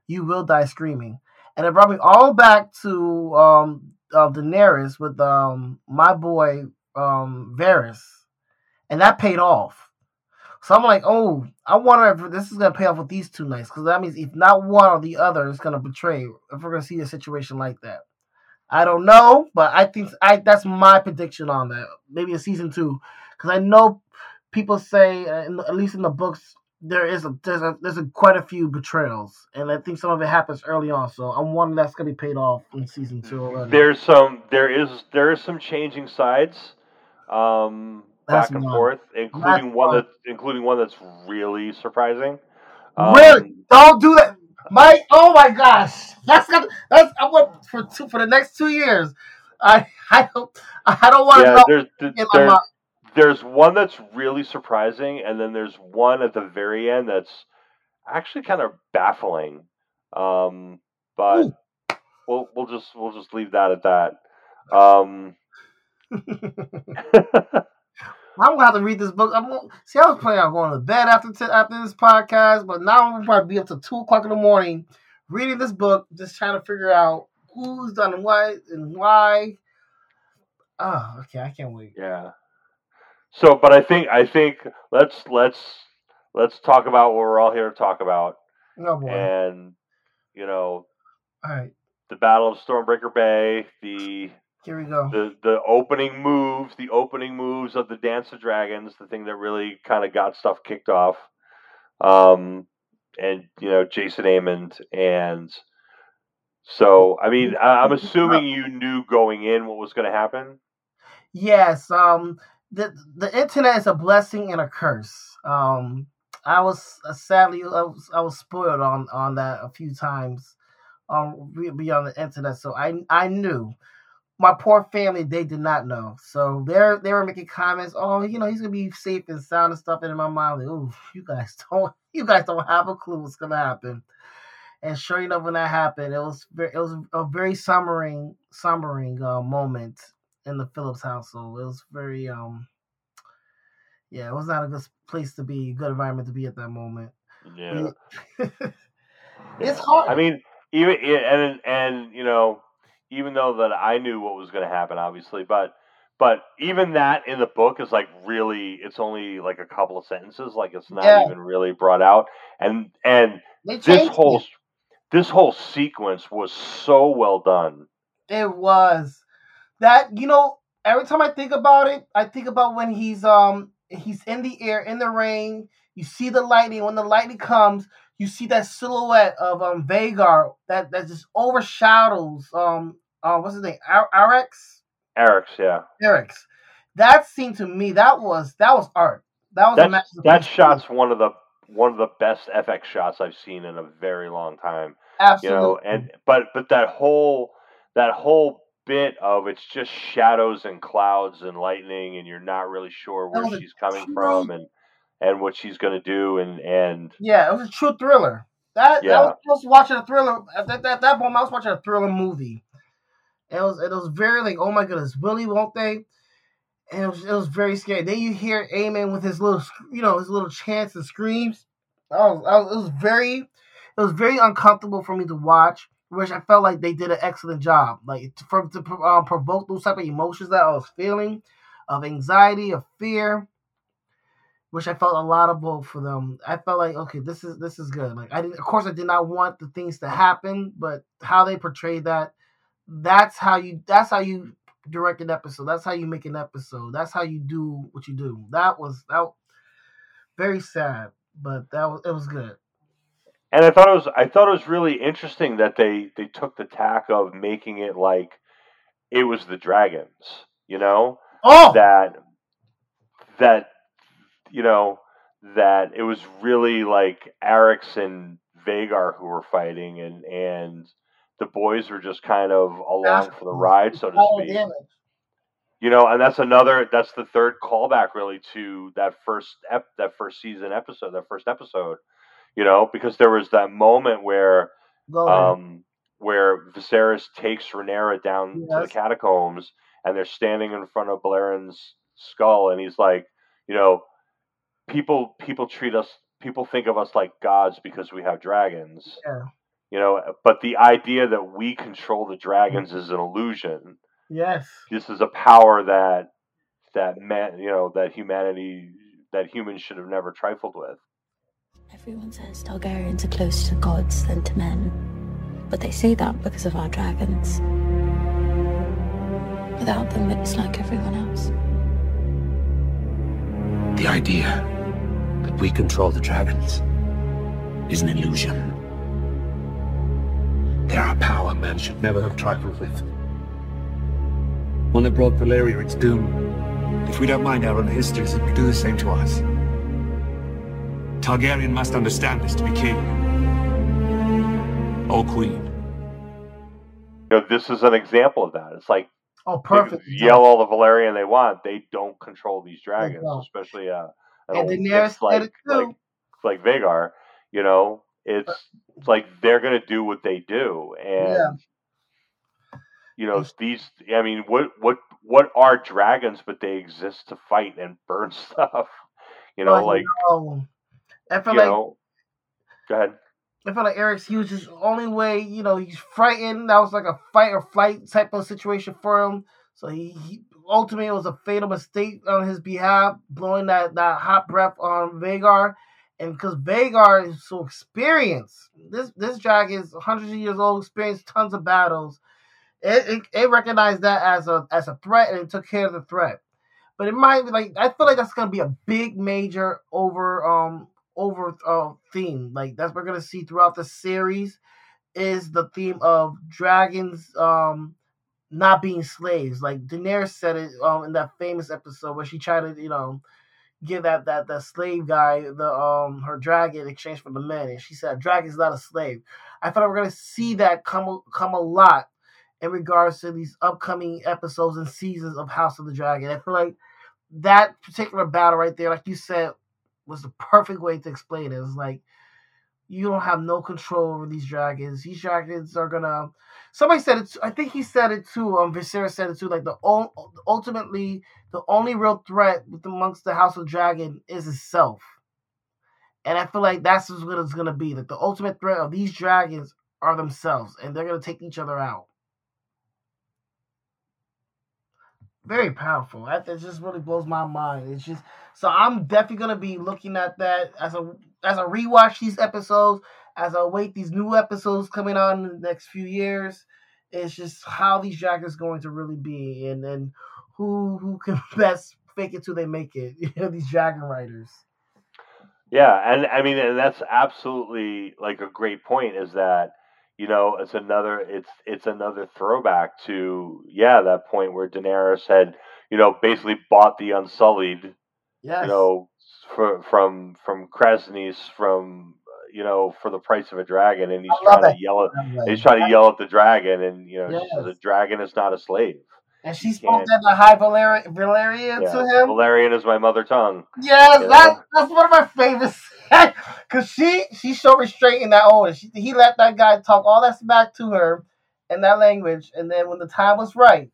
you will die screaming. And it brought me all back to um uh, Daenerys with um my boy um Varys, and that paid off. So I'm like, oh, I wonder if this is gonna pay off with these two knights, because that means if not one or the other is gonna betray, if we're gonna see a situation like that. I don't know, but I think I that's my prediction on that. Maybe in season two, because I know people say, uh, at least in the books, there is a there's a there's a, quite a few betrayals, and I think some of it happens early on. So I'm wondering that's gonna be paid off in season two already. There's some, there is, there is some changing sides, um, back and one. forth, including That's one one. that, including one that's really surprising. Um, Really? Don't do that, Mike. Oh my gosh, that's gonna that's I want for two for the next two years. I I don't I don't want to Yeah, know. there's, th- there's, there's one that's really surprising, and then there's one at the very end that's actually kind of baffling. Um, but Ooh. we'll we'll just we'll just leave that at that. Um, *laughs* *laughs* I'm gonna have to read this book. I'm gonna, see. I was planning on going to bed after t- after this podcast, but now I'm gonna probably be up to two o'clock in the morning reading this book, just trying to figure out who's done what and why. Oh, okay. I can't wait. yeah. So, but I think I think let's let's let's talk about what we're all here to talk about, Oh boy. and you know All right, the Battle of Stormbreaker Bay, the here we go. the the opening moves, the opening moves of the Dance of Dragons, the thing that really kind of got stuff kicked off. Um, and you know Jason Aemond, and so I mean I'm assuming you knew going in what was going to happen. Yes, um, the the internet is a blessing and a curse. Um, I was uh, sadly I was, I was spoiled on on that a few times, um, be- beyond the internet. So I I knew. My poor family, they did not know. So they're they were making comments. Oh, you know, he's gonna be safe and sound and stuff. And in my mind, like, oh, you guys *laughs* don't, you guys don't have a clue what's gonna happen. And sure enough, when that happened, it was very, it was a very sombering, sombering uh, moment in the Phillips household. It was very um yeah, it was not a good place to be, a good environment to be at that moment. Yeah, *laughs* it's hard. I mean, even and and you know, even though that I knew what was going to happen, obviously, but but even that in the book is like really, it's only like a couple of sentences, like it's not Yeah. even really brought out, and and this whole it. this whole sequence was so well done. It was that you know. Every time I think about it, I think about when he's um he's in the air in the rain. You see the lightning. When the lightning comes, you see that silhouette of um Vhagar that that just overshadows um uh what's his name Ar- Arrax Arrax, yeah, Arrax. That scene to me that was that was art. That was a that shot's one of the one of the best FX shots I've seen in a very long time. You absolutely. know, and but but that whole that whole bit of it's just shadows and clouds and lightning, and you're not really sure where she's coming true- from and and what she's gonna do, and and Yeah, it was a true thriller. That, Yeah. that was, I was watching a thriller at that, that, that moment. I was watching a thriller movie. It was it was very like, oh my goodness, Willie, won't they? And it was it was very scary. Then you hear Aemond with his little, you know, his little chants and screams. I was, I was, it was very, it was very uncomfortable for me to watch. Which I felt like they did an excellent job, like for, to uh, provoke those type of emotions that I was feeling, of anxiety, of fear which I felt a lot of both for them. I felt like okay, this is this is good. Like I did, of course, I did not want the things to happen, but how they portrayed that, that's how you that's how you direct an episode. That's how you make an episode. That's how you do what you do. That was that very sad, but that was it was good. and I thought it was I thought it was really interesting that they they took the tack of making it like it was the dragons, you know, Oh, that that you know that it was really like Arrax and Vhagar who were fighting, and and the boys were just kind of along for the ride, so to speak. You know, and that's another that's the third callback really to that first ep, that first season episode, that first episode. You know, because there was that moment where um where Viserys takes Rhaenyra down to the catacombs and they're standing in front of Balerion's skull and he's like, you know, people people treat us people think of us like gods because we have dragons. Yeah. You know, but the idea that we control the dragons is an illusion yes. this is a power that that man you know that humanity that humans should have never trifled with Everyone says Targaryens are closer to gods than to men. But they say that because of our dragons. Without them, it's like everyone else. The idea that we control the dragons is an illusion. They are a power man should never have trifled with. One that brought Valyria its doom. If we don't mind our own histories, it will do the same to us. Targaryen must understand this to be king. Or queen. you know this is an example of that it's like Oh, they perfect. yell all the Valyrian they want they don't control these dragons especially uh an And old Daenerys bitch said like, like like Vhagar, you know, it's it's like they're gonna do what they do, and Yeah. you know these. I mean, what what what are dragons? But they exist to fight and burn *laughs* stuff. You know, Like, like um, I feel you like know. Go ahead. I feel like Arrax he was just the only way, you know, he's frightened. That was like a fight or flight type of situation for him. So he, he ultimately it was a fatal mistake on his behalf, blowing that, that hot breath on Vhagar. And because Vhagar is so experienced, this this dragon is hundreds of years old, experienced tons of battles. It, it, it recognized that as a as a threat and it took care of the threat. But it might be like I feel like that's gonna be a big major over um over uh, theme like that's what we're gonna see throughout the series is the theme of dragons um not being slaves like Daenerys said it um in that famous episode where she tried to you know give that that that slave guy the um her dragon in exchange for the men and she said dragon's not a slave. I feel like we're gonna see that come come a lot in regards to these upcoming episodes and seasons of House of the Dragon. I feel like that particular battle right there like you said was the perfect way to explain it. It's like you don't have no control over these dragons. These dragons are gonna. Somebody said it. I think he said it too. Um, Viserys said it too. Like the ul- ultimately, the only real threat with amongst the House of Dragon is itself. And I feel like that's what it's gonna be. Like the ultimate threat of these dragons are themselves, and they're gonna take each other out. Very powerful. That just really blows my mind. It's just so I'm definitely gonna be looking at that as a as I rewatch these episodes, as I wait these new episodes coming out in the next few years. It's just how these dragons going to really be, and and who who can *laughs* best fake it till they make it. You know these dragon riders. Yeah, and I mean, and that's absolutely like a great point. Is that you know it's another it's it's another throwback to yeah that point where Daenerys had you know basically bought the Unsullied Yes. you know for, from from Kraznys from you know for the price of a dragon, and he's trying to yell at he's trying to yell at the dragon, and you know she says Yes. a dragon is not a slave. and she spoke that the high Valer- Valyrian Yeah, to him. Valyrian is my mother tongue. Yes, You that, know? that's one of my favorites. *laughs* Cause she she showed restraint in that. She, he let that guy talk all that smack to her in that language, and then when the time was right,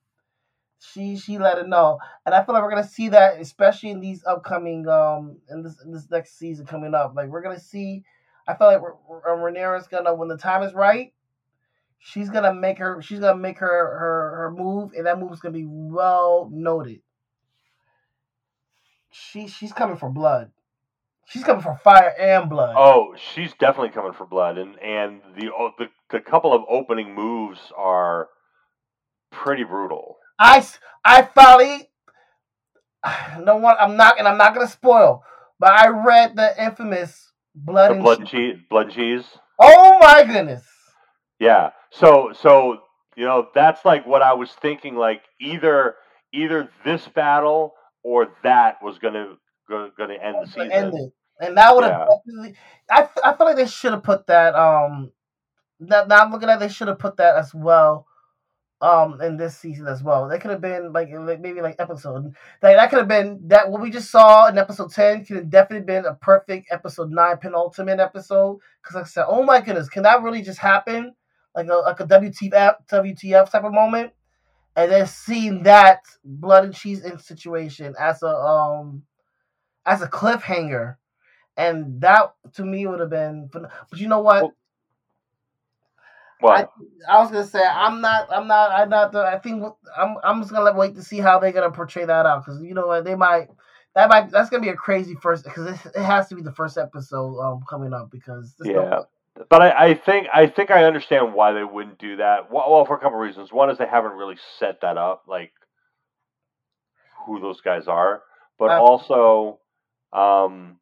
she she let it know. And I feel like we're gonna see that, especially in these upcoming um in this in this next season coming up. Like we're gonna see. I feel like R- Rhaenyra's gonna when the time is right. She's gonna make her. She's gonna make her her her move, and that move is gonna be well noted. She she's coming for blood. She's coming for fire and blood. Oh, she's definitely coming for blood, and and the the the couple of opening moves are pretty brutal. I I finally *sighs* no one. I'm not and I'm not gonna spoil, but I read the infamous blood The and blood Cheese- cheese, blood cheese. Oh my goodness! Yeah. So so you know that's like what I was thinking. Like either either this battle or that was gonna go, gonna end the season. And that would have Yeah. I I feel like they should have put that. Um, now, now I'm looking at, they should have put that as well. Um, in this season as well, that could have been like, maybe like episode like that could have been that what we just saw in episode ten could have definitely been a perfect episode nine penultimate episode. Because like I said, oh my goodness, can that really just happen? Like a like a WTF WTF type of moment, and then seeing that blood and cheese in situation as a um as a cliffhanger and that to me would have been. But you know what? What? I, I was gonna say I'm not. I'm not. I'm not. The, I think I'm. I'm just gonna wait to see how they're gonna portray that out because you know what they might. That might. That's gonna be a crazy first because it, it has to be the first episode um coming up because yeah. No, but I, I think I think I understand why they wouldn't do that. Well, well, for a couple of reasons. One is they haven't really set that up, like who those guys are. But uh, also, um,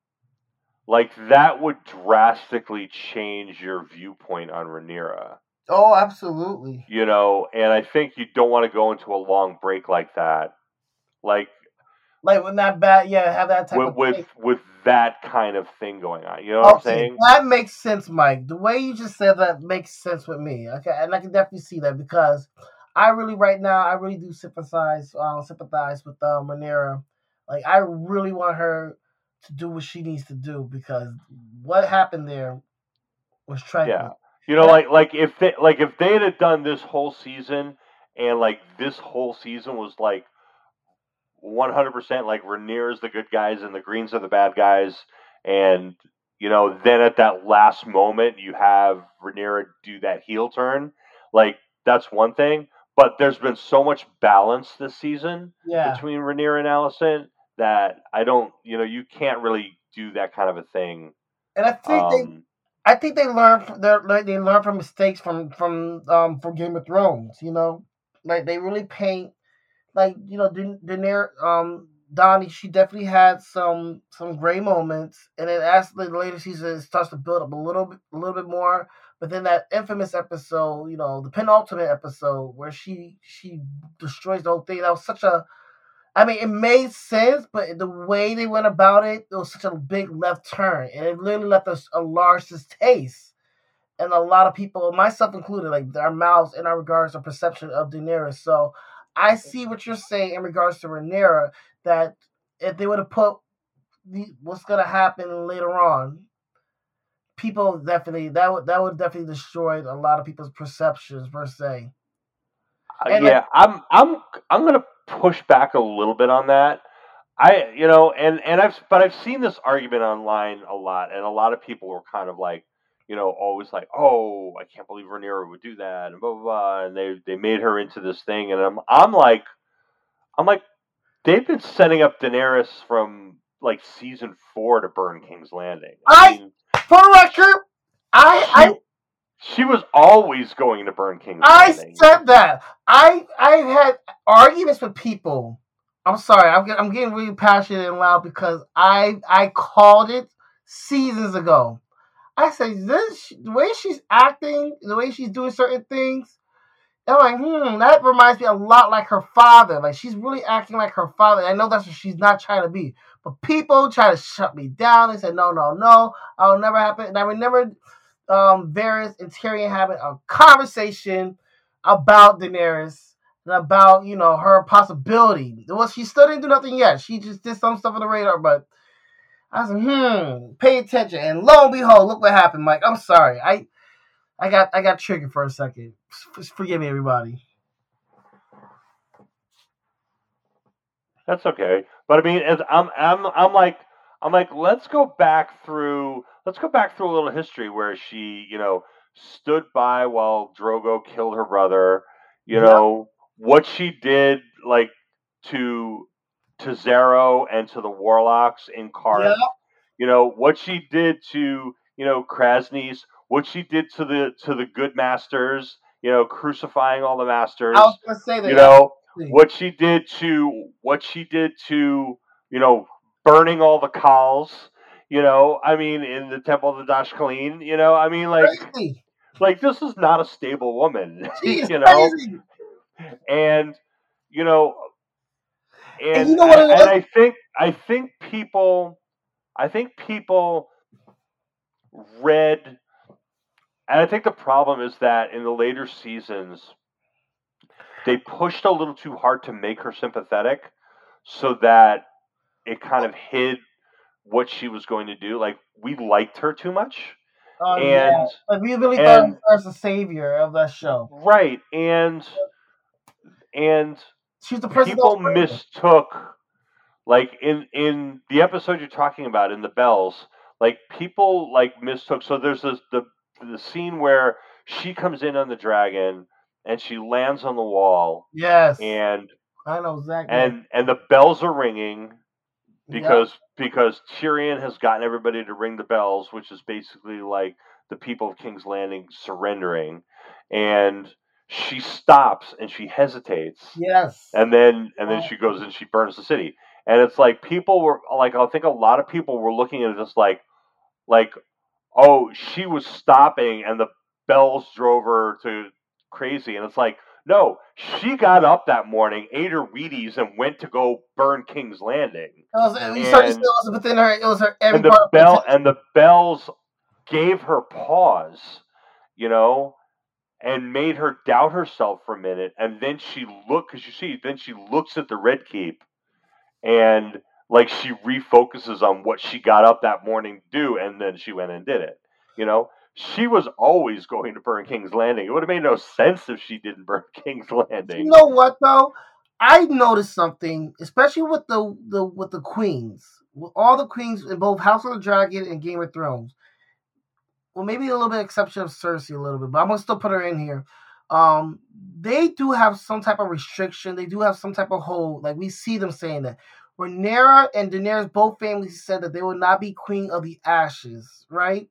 like that would drastically change your viewpoint on Rhaenyra. Oh, absolutely. You know, and I think you don't want to go into a long break like that. Like like when that bad yeah, have that type with, of with with that kind of thing going on. You know what I'm saying? That makes sense, Mike. The way you just said that makes sense with me. Okay, and I can definitely see that because I really right now I really do sympathize um sympathize with um Rhaenyra. Like I really want her to do what she needs to do because what happened there was tragic. Yeah, you know, like like if they like if they had done this whole season and like this whole season was like one hundred percent like Rhaenyra's the good guys and the Greens are the bad guys, and you know then at that last moment you have Rhaenyra do that heel turn, like that's one thing. But there's been so much balance this season yeah. between Rhaenyra and Alicent that I don't, you know, you can't really do that kind of a thing. And I think um, they, I think they learn they learn from mistakes from from um from Game of Thrones. You know, like they really paint like you know Daenerys um Dany she definitely had some some gray moments, and then as the later season starts to build up a little bit a little bit more. But then that infamous episode, you know, the penultimate episode where she she destroys the whole thing. That was such a I mean, it made sense, but the way they went about it, it was such a big left turn, and it literally left us a large distaste. And a lot of people, myself included, like our mouths in our regards to perception of Daenerys. So I see what you're saying in regards to Rhaenyra, that if they would have put the, what's going to happen later on, people definitely that would that would definitely destroy a lot of people's perceptions per se. Uh, yeah, like, I'm I'm I'm gonna push back a little bit on that. I, you know, and and I've but I've seen this argument online a lot, and a lot of people were kind of like, you know, always like, oh, I can't believe Rhaenyra would do that, and blah blah blah, and they they made her into this thing, and I'm I'm like, I'm like, they've been setting up Daenerys from like season four to burn King's Landing. I, I mean, for the record, I I she was always going to burn King's I Landing. said that. I I've had arguments with people. I'm sorry. I'm getting, I'm getting really passionate and loud because I I called it seasons ago. I said this the way she's acting, the way she's doing certain things. I'm like, hmm, that reminds me a lot like her father. Like she's really acting like her father. I know that's what she's not trying to be, but people try to shut me down. They said, no, no, no, I'll never happen. And I remember um, Varys and Tyrion having a conversation about Daenerys and about you know her possibility. Well, she still didn't do nothing yet. She just did some stuff on the radar, but I said, hmm, pay attention. And lo and behold, look what happened, Mike. I'm sorry, I I got I got triggered for a second. Just Forgive me, everybody. That's okay, but I mean, as I'm I'm I'm like I'm like, let's go back through let's go back through a little history where she, you know, stood by while Drogo killed her brother. You know what she did, like to to Xaro and to the warlocks in Qarth. You know what she did to you know Kraznys. What she did to the to the good masters. You know, crucifying all the masters. I was gonna say that. You know what she did to what she did to you know burning all the khals you know, I mean, in the Temple of the Dosh Khaleen, you know, I mean, like, crazy. like this is not a stable woman, *laughs* you know, crazy. and you know, and, and, you know and, and I think I think people, I think people read, and I think the problem is that in the later seasons, they pushed a little too hard to make her sympathetic, so that it kind of hid what she was going to do. Like we liked her too much, Oh, and yeah. Like we really thought and- her as the savior of that show. right, and and She's the person. people mistook like in in the episode you're talking about in the bells like people like mistook so there's this the the scene where she comes in on the dragon and she lands on the wall Yes, and I know exactly. and and the bells are ringing Yep. because because Tyrion has gotten everybody to ring the bells, which is basically like the people of King's Landing surrendering, and she stops and she hesitates, yes, and then and then Oh. she goes and she burns the city, and it's like people were like I think a lot of people were looking at this like like oh she was stopping and the bells drove her to crazy, and it's like. No, she got up that morning, ate her Wheaties, and went to go burn King's Landing it was, you started and- it was within her. It was her every and the bell and the bells gave her pause, you know, and made her doubt herself for a minute, and then she looked because you see, then she looks at the red keep, and like she refocuses on what she got up that morning to do, and then she went and did it, you know. She was always going to burn King's Landing. It would have made no sense if she didn't burn *laughs* King's Landing. You know what though? I noticed something, especially with the the with the queens, with all the queens in both House of the Dragon and Game of Thrones. Well, maybe a little bit exception of Cersei a little bit, but I'm gonna still put her in here. Um, they do have some type of restriction. They do have some type of hold. Like we see them saying that. Rhaenyra and Daenerys, both families said that they would not be Queen of the Ashes, right?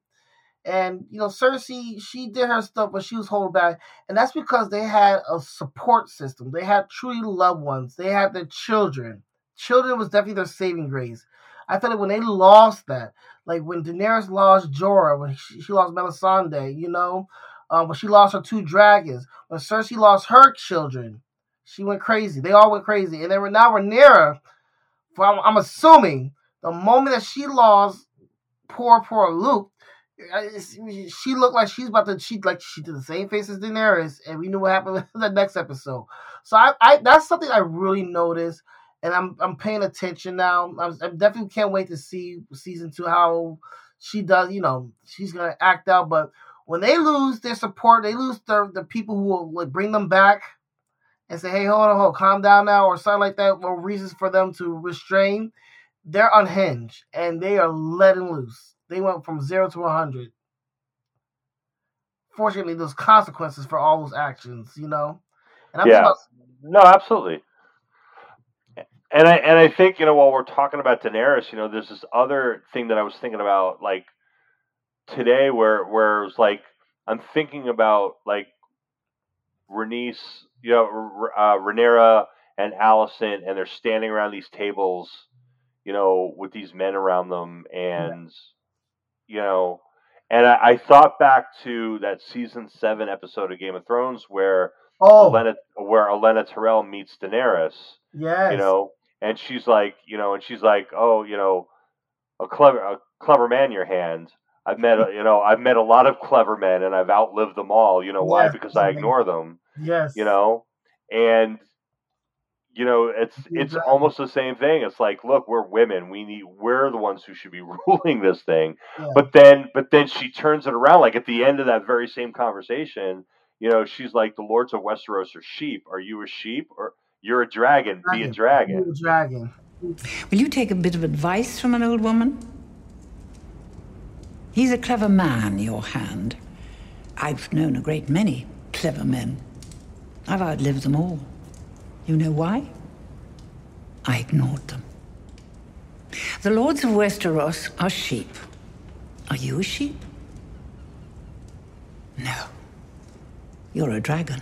And you know, Cersei, she did her stuff, but she was holding back. And that's because they had a support system. They had truly loved ones. They had their children. Children was definitely their saving grace. I feel like when they lost that, like when Daenerys lost Jorah, when she, she lost Melisandre, you know, um, when she lost her two dragons, when Cersei lost her children, she went crazy. They all went crazy. And then now Rhaenyra, from I'm assuming the moment that she lost poor, poor Luke, she looked like she's about to she like she did the same face as Daenerys, and we knew what happened in *laughs* the next episode. So I, I that's something I really noticed, and I'm I'm paying attention now. I'm, I definitely can't wait to see season two how she does. You know, she's gonna act out, but when they lose their support, they lose the the people who will like bring them back and say, "Hey, hold on, hold, on, calm down now," or something like that, or reasons for them to restrain. They're unhinged and they are letting loose. They went from zero to 100. Fortunately, there's consequences for all those actions, you know? And I'm Yeah. about, No, absolutely. And I and I think you know while we're talking about Daenerys, you know, there's this other thing that I was thinking about like today, where where it was like I'm thinking about like Rhaenys, you know, R- uh, Rhaenyra and Alicent, and they're standing around these tables, you know, with these men around them, and you know, and I, I thought back to that season seven episode of Game of Thrones where oh, Olenna, where Olenna Tyrell meets Daenerys, yes. you know, and she's like, you know, and she's like, oh, you know, a clever, a clever man, your hand. I've met, a- you know, I've met a lot of clever men, and I've outlived them all. You know why? Yes, Because I ignore them. yes. You know, and you know, it's it's Exactly. almost the same thing. It's like, look, we're women. We need, we're the ones who should be *laughs* ruling this thing. Yeah. But then, but then she turns it around. Like at the end of that very same conversation, you know, she's like, "The lords of Westeros are sheep. Are you a sheep or you're a dragon? Be a dragon." Blue dragon. Will you take a bit of advice from an old woman? He's a clever man, your hand. I've known a great many clever men. I've outlived them all. You know why? I ignored them. The lords of Westeros are sheep. Are you a sheep? No. You're a dragon.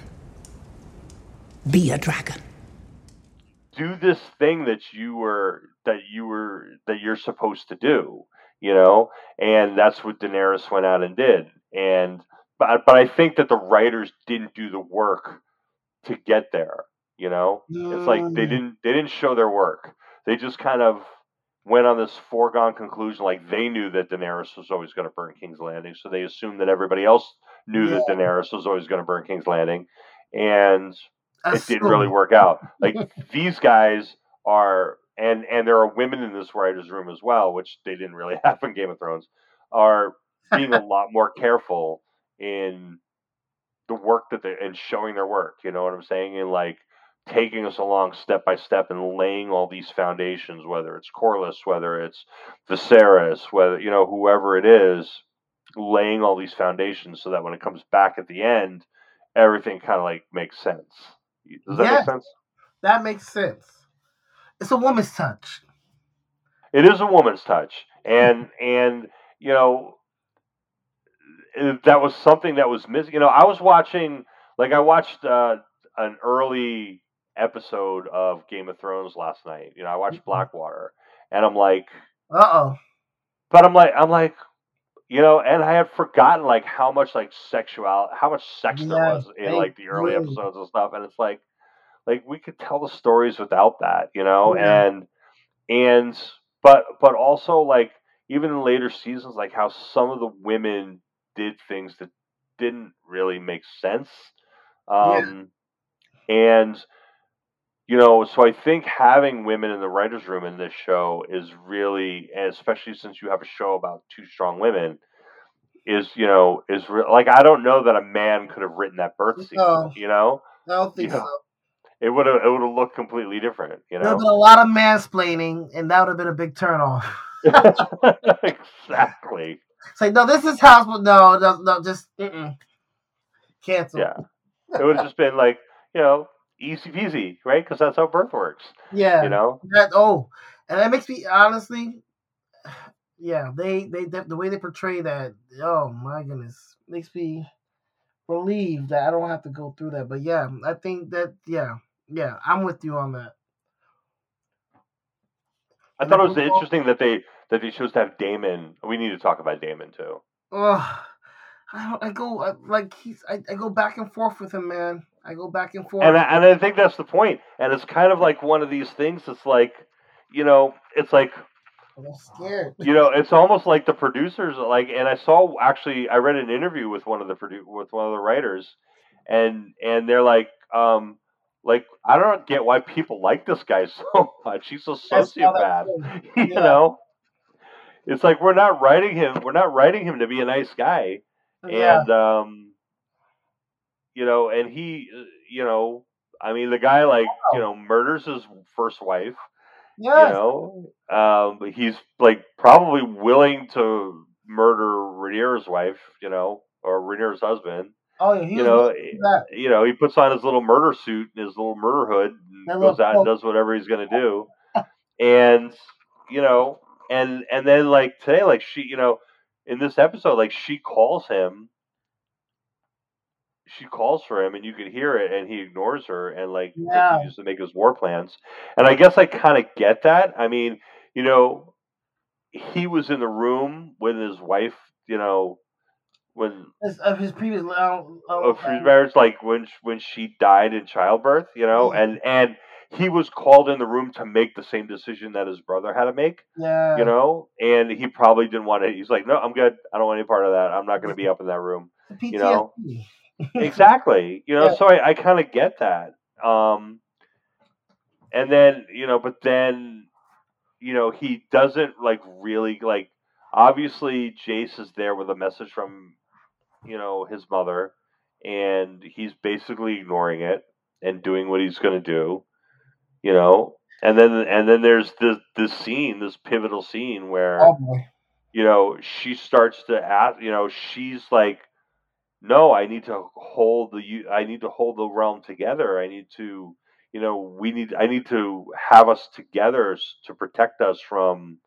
Be a dragon. do this thing that you were that you were that you're supposed to do you know and that's what daenerys went out and did and but but i think that the writers didn't do the work to get there you know it's like they didn't they didn't show their work they just kind of went on this foregone conclusion, like they knew that Daenerys was always going to burn King's Landing, so they assumed that everybody else knew that Daenerys was always going to burn King's Landing, and it didn't really work out. Like *laughs* these guys are, and and there are women in this writers' room as well, which they didn't really *laughs* have in Game of Thrones, are being a *laughs* lot more careful in the work that they and showing their work. You know what I'm saying? And like taking us along step by step and laying all these foundations, whether it's Corlys, whether it's Viserys, whether you know whoever it is, laying all these foundations so that when it comes back at the end, everything kind of like makes sense. Does that Yeah. make sense? That makes sense. It's a woman's touch. It is a woman's touch, and and you know that was something that was missing. You know, I was watching like I watched uh, an early episode of Game of Thrones last night. You know, I watched Blackwater, and I'm like, Uh oh. but I'm like, I'm like, you know, and I had forgotten like how much like sexual, how much sex there was in like the early did. episodes and stuff, and it's like, like we could tell the stories without that, you know, Yeah. and and but but also like even in later seasons, like how some of the women did things that didn't really make sense, um, and you know, so I think having women in the writers' room in this show is really, especially since you have a show about two strong women, is you know is re- like I don't know that a man could have written that birth scene. No. You know, I don't think Yeah. so. it would have it would have looked completely different. You know, There would have know, been a lot of mansplaining, and that would have been a big turnoff. *laughs* exactly. It's like, no, this is house, but no, no, no just mm-mm. cancel. Yeah, it would have just been like you know easy peasy, right? Because that's how birth works. yeah. You know, That oh, and that makes me honestly, *sighs* yeah. They they, the way they portray that. Oh my goodness, makes me relieved that I don't have to go through that. But yeah, I think that yeah, yeah, I'm with you on that. I thought it was interesting that they that they chose to have Daemon. We need to talk about Daemon too. Ugh. I don't, I go I, like he's I, I go back and forth with him, man. I go back and forth. and I, and I think that's the point. And it's kind of like one of these things. It's like, you know, it's like I'm scared. you know, it's almost like the producers like. And I saw actually, I read an interview with one of the produ- with one of the writers, and and they're like, um, like I don't get why people like this guy *laughs* so much. He's a sociopath. *laughs* you Yeah. know, it's like we're not writing him. We're not writing him to be a nice guy Yeah. and um you know and he uh, you know i mean the guy like you know murders his first wife Yes. you know um he's like probably willing to murder Rhaenyra's wife you know or Rhaenyra's husband oh yeah. You know you know he puts on his little murder suit and his little murder hood and That goes out and does whatever he's going to do *laughs* and you know and and then like today like she you know in this episode like she calls him she calls for him and you can hear it and he ignores her and like Yeah. continues to make his war plans and i guess i kind of get that i mean you know he was in the room with his wife you know when His, of his previous. Uh, of his marriage, like when when she died in childbirth, you know, Yeah. and and he was called in the room to make the same decision that his brother had to make, yeah. you know, and he probably didn't want to. He's like, no, I'm good. I don't want any part of that. I'm not going to be up in that room. You know. Exactly. You know, Yeah. so I, I kind of get that. Um, and then you know, but then you know, he doesn't like really like. Obviously, Jace is there with a message from you know his mother, and he's basically ignoring it and doing what he's going to do. You know, and then and then there's this this scene, this pivotal scene where Oh you know, she starts to ask, you know, she's like, no, I need to hold the, I need to hold the realm together. I need to, you know, we need, I need to have us together to protect us from,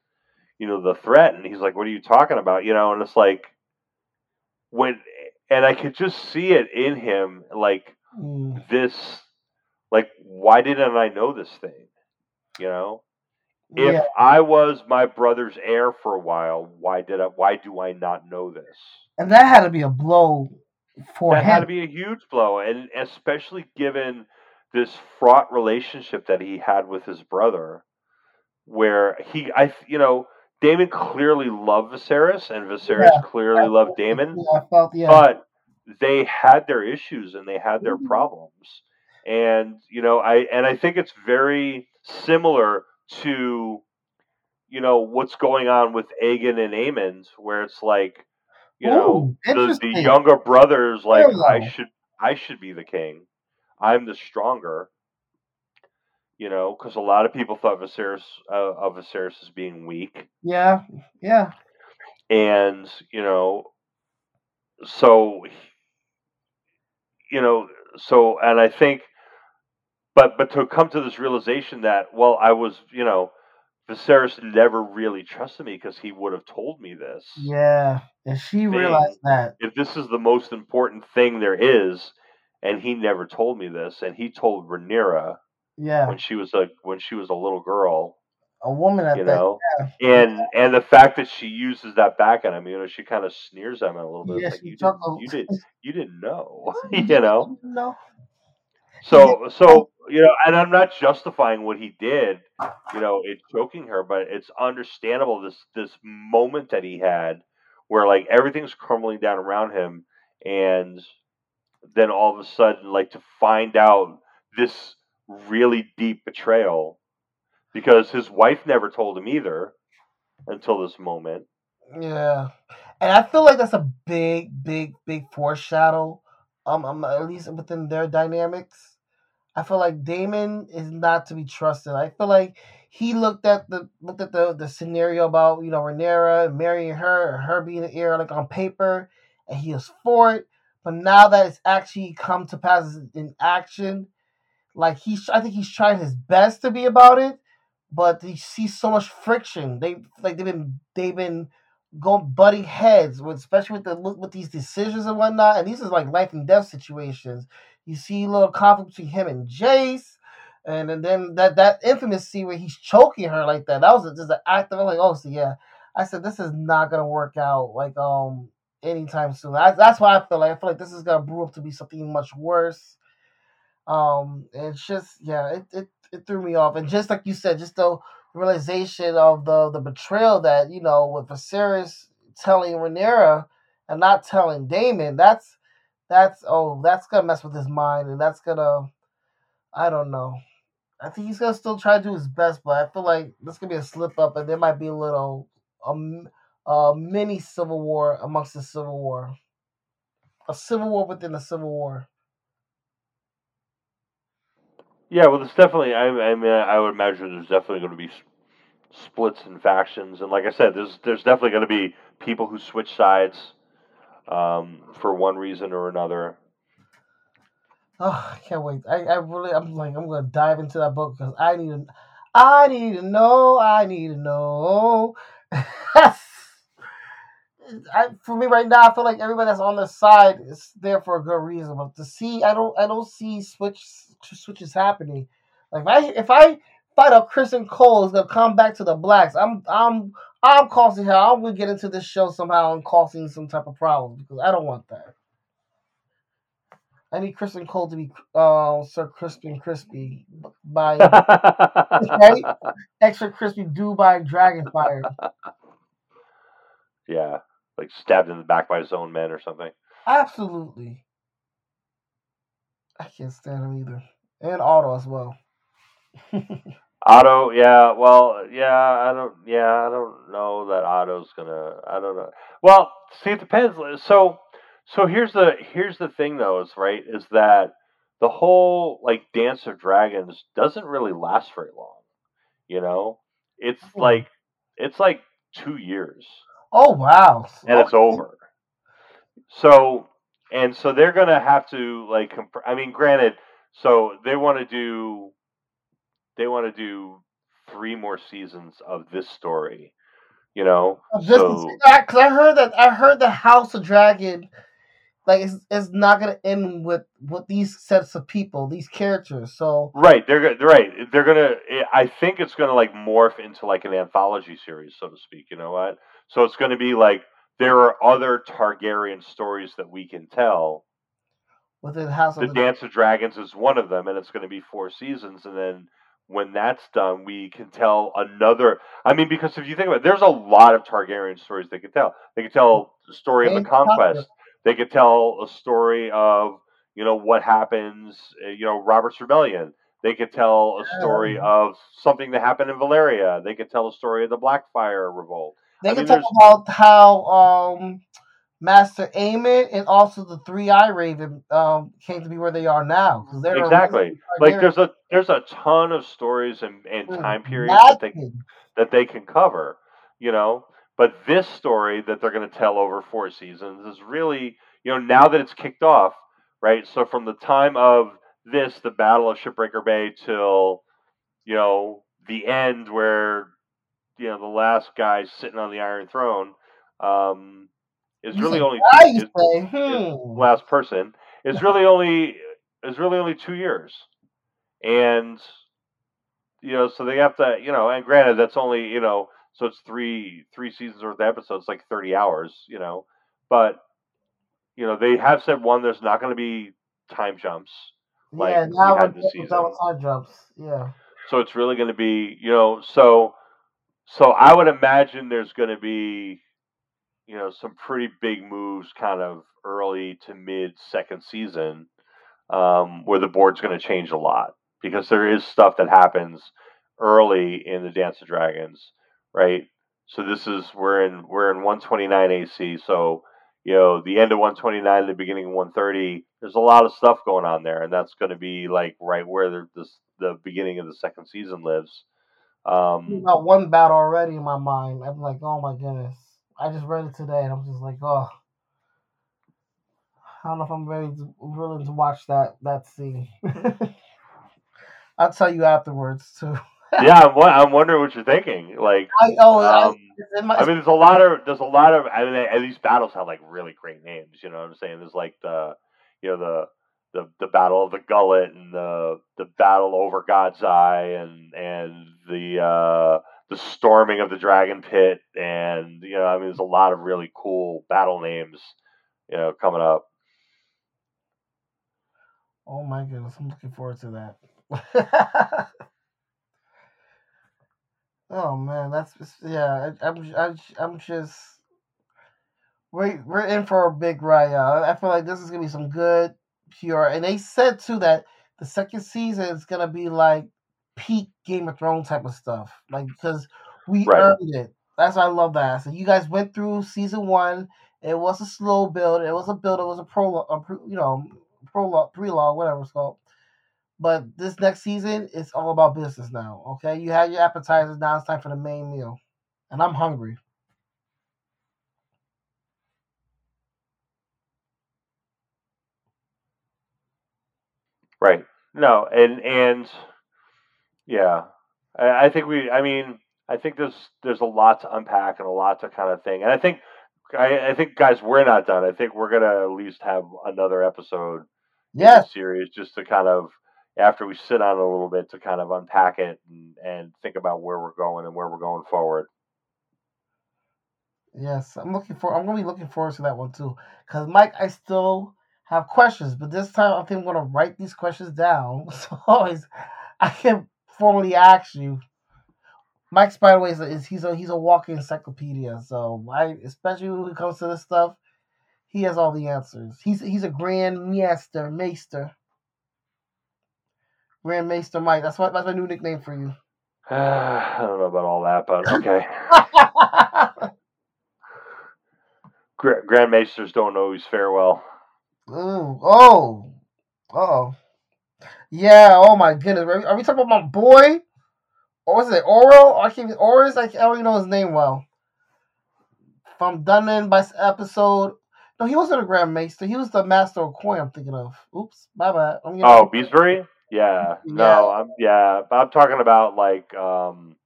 you know, the threat. And he's like, what are you talking about? You know, and it's like, when, and I could just see it in him, like Mm. this, like, why didn't I know this thing? You know? if yeah. I was my brother's heir for a while, why did I? Why do I not know this? And that had to be a blow for that him. had to be a huge blow, and especially given this fraught relationship that he had with his brother. where he I you know Daemon clearly loved Viserys and Viserys Yeah. clearly loved *laughs* Daemon, Yeah, I felt yeah. but they had their issues and they had their Mhm. problems. And you know, I and I think it's very similar to you know what's going on with Aegon and Aemond, where it's like you know the, the younger brothers like I should I should be the king. I'm the stronger. You know, because a lot of people thought Viserys uh, of Viserys as being weak, yeah, yeah. and you know, so you know, so and I think, but but to come to this realization that well, I was you know, Viserys never really trusted me because he would have told me this. Yeah, and she realized that. if this is the most important thing there is, and he never told me this, and he told Rhaenyra Yeah, when she was a when she was a little girl, a woman at you that. know, and and the fact that she uses that back at him, you know, she kind of sneers at him a little bit. Yeah, like you didn't, you did *laughs* *laughs* you didn't know, you know. No. So *laughs* so you know, and I'm not justifying what he did, you know, it's choking her, but it's understandable this this moment that he had where like everything's crumbling down around him and then all of a sudden like to find out this really deep betrayal because his wife never told him either until this moment. Yeah, and I feel like that's a big, big, big foreshadow. Um, um, at least within their dynamics, I feel like Daemon is not to be trusted. I feel like he looked at the looked at the the scenario about you know Rhaenyra marrying her, her being the heir, like on paper, and he was for it. But now that it's actually come to pass in action, like he's, I think he's trying his best to be about it, but he sees so much friction. They like they've been they've been going butting heads with especially with the with these decisions and whatnot. And these is like life and death situations. You see a little conflict between him and Jace. And, and then that that infamous scene where he's choking her like that. That was just an act of like, oh, so yeah. I said this is not gonna work out like um anytime soon. I, that's why I feel like I feel like this is gonna brew up to be something much worse. Um, it's just yeah, it, it it threw me off. And just like you said, just the realization of the the betrayal that you know with Viserys telling Rhaenyra and not telling Daemon. That's that's oh that's gonna mess with his mind, and that's gonna I don't know. I think he's gonna still try to do his best, but I feel like this could be a slip up, and there might be a little um a mini civil war amongst the civil war, a civil war within a civil war. Yeah, well, there's definitely. I, I mean, I would imagine there's definitely going to be splits and factions, and like I said, there's there's definitely going to be people who switch sides um, for one reason or another. Oh, I can't wait. I, I really, I'm like, I'm gonna dive into that book because I need to, I need to know, I need to know. *laughs* I, for me right now, I feel like everybody that's on the side is there for a good reason. But to see, I don't, I don't see switch switches happening. Like if I, if I find out Criston Cole is gonna come back to the blacks, I'm, I'm, I'm causing hell. I'm gonna get into this show somehow and causing some type of problems because I don't want that. I need Criston Cole to be uh, Sir Crispy and Crispy by *laughs* right? extra crispy Dubai Dragon Fire. *laughs* Yeah, like stabbed in the back by his own men or something. Absolutely. I can't stand him either. And Otto as well. Otto, yeah, well, yeah, I don't, yeah, I don't know that Otto's gonna. I don't know. Well, see, it depends. So, so here's the here's the thing, though, is right is that the whole like Dance of Dragons doesn't really last very long. You know, it's Hmm. like it's like two years Oh wow. and it's over. So and so they're gonna have to like. Comp- I mean, granted, so they want to do they want to do three more seasons of this story. You know, Because so I heard that I heard the House of Dragon like it's, it's not gonna end with with these sets of people, these characters. So right, they're right. They're gonna. Eh, I think it's gonna like morph into like an anthology series, so to speak. You know what? So it's gonna be like there are other Targaryen stories that we can tell. within House The of Dance of Dragons is one of them, and it's going to be four seasons. And then when that's done, we can tell another. I mean, because if you think about it, there's a lot of Targaryen stories they could tell. They could tell the story of the Conquest. They could tell a story of you know what happens. uh, You know Robert's rebellion. They could tell a story of something that happened in Valyria. They could tell a story of the Blackfyre revolt. They I can mean, talk about how um, Maester Aemon and also the Three Eye Raven um, came to be where they are now they're Exactly. Like there's a there's a ton of stories and, and Mm, time periods that they that they can cover, you know. But this story that they're going to tell over four seasons is really, you know, now that it's kicked off, right? So from the time of this, the Battle of Shipbreaker Bay, till, you know, the end where, you know, the last guy sitting on the Iron Throne, um, You really only two, used is, is hmm. last person is really *laughs* only is really only two years, and you know, so they have to, you know, and granted, that's only, you know, so it's three three seasons worth of episodes, like thirty hours, you know, but you know, they have said one, there's not going to be time jumps, like yeah, now we're this season. time jumps. Yeah. so it's really going to be, you know, so so I would imagine there's going to be, you know, some pretty big moves, kind of early to mid second season, um, where the board's going to change a lot because there is stuff that happens early in the Dance of Dragons, right? So this is we're in we're in 129 AC, so you know the end of 129, the beginning of 130. There's a lot of stuff going on there, and that's going to be like right where the this, the beginning of the second season lives. Um, About one battle already in my mind. I'm like, oh my goodness. I just read it today and I'm just like, oh. I don't know if I'm ready to willing to watch that that scene. *laughs* I'll tell you afterwards too. *laughs* yeah, I'm, I'm wondering what you're thinking. Like, I oh I, um, in my, I mean, there's a lot of there's a lot of I mean, and these battles have like really great names. You know what I'm saying? There's like the you know the the the battle of the gullet and the the battle over God's Eye and and the uh, the storming of the dragon pit and you know I mean, there's a lot of really cool battle names. You know, coming up. oh my goodness, I'm looking forward to that. *laughs* oh man, that's yeah. I, I'm I'm I'm just we're we're in for a big ride. y'all. I feel like this is gonna be some good pure. And they said too that the second season is gonna be like peak Game of Thrones type of stuff, like because we Right. earned it. That's why I love that. So you guys went through season one. It was a slow build. It was a build. It was a prologue. A pre, you know, prologue, prelogue, whatever it's called. But this next season, it's all about business now. Okay, you had your appetizers. Now it's time for the main meal, and I'm hungry. Right. No, and and yeah, I, I think we. I mean, I think there's there's a lot to unpack and a lot to kind of thing, and I think I, I think guys, we're not done. I think we're gonna at least have another episode Yes, series just to kind of after we sit on it a little bit to kind of unpack it and, and think about where we're going and where we're going forward. yes. I'm looking for. I'm gonna be looking forward to that one too. Cause Mike, I still have questions, but this time I think I'm gonna write these questions down *laughs* so always I can formally ask you. Mike, by the way, is, he's a he's a walking encyclopedia. So I, especially when it comes to this stuff, he has all the answers. He's he's a grand master, maester, grand maester Mike. That's what that's my new nickname for you. *sighs* I don't know about all that, but okay. *laughs* Grand Grandmeisters don't always fare well. Ooh, oh, oh, yeah. Oh my goodness, are we, are we talking about my boy? Or was it Oro? I can't. Oris? I, I don't even know his name well. From done in by episode. No, he wasn't a Grand Maester. He was the Master of Coin. I'm thinking of. Oops, Bye bye. Oh, Beesbury? Yeah. Yeah. No, I'm yeah. but I'm talking about like um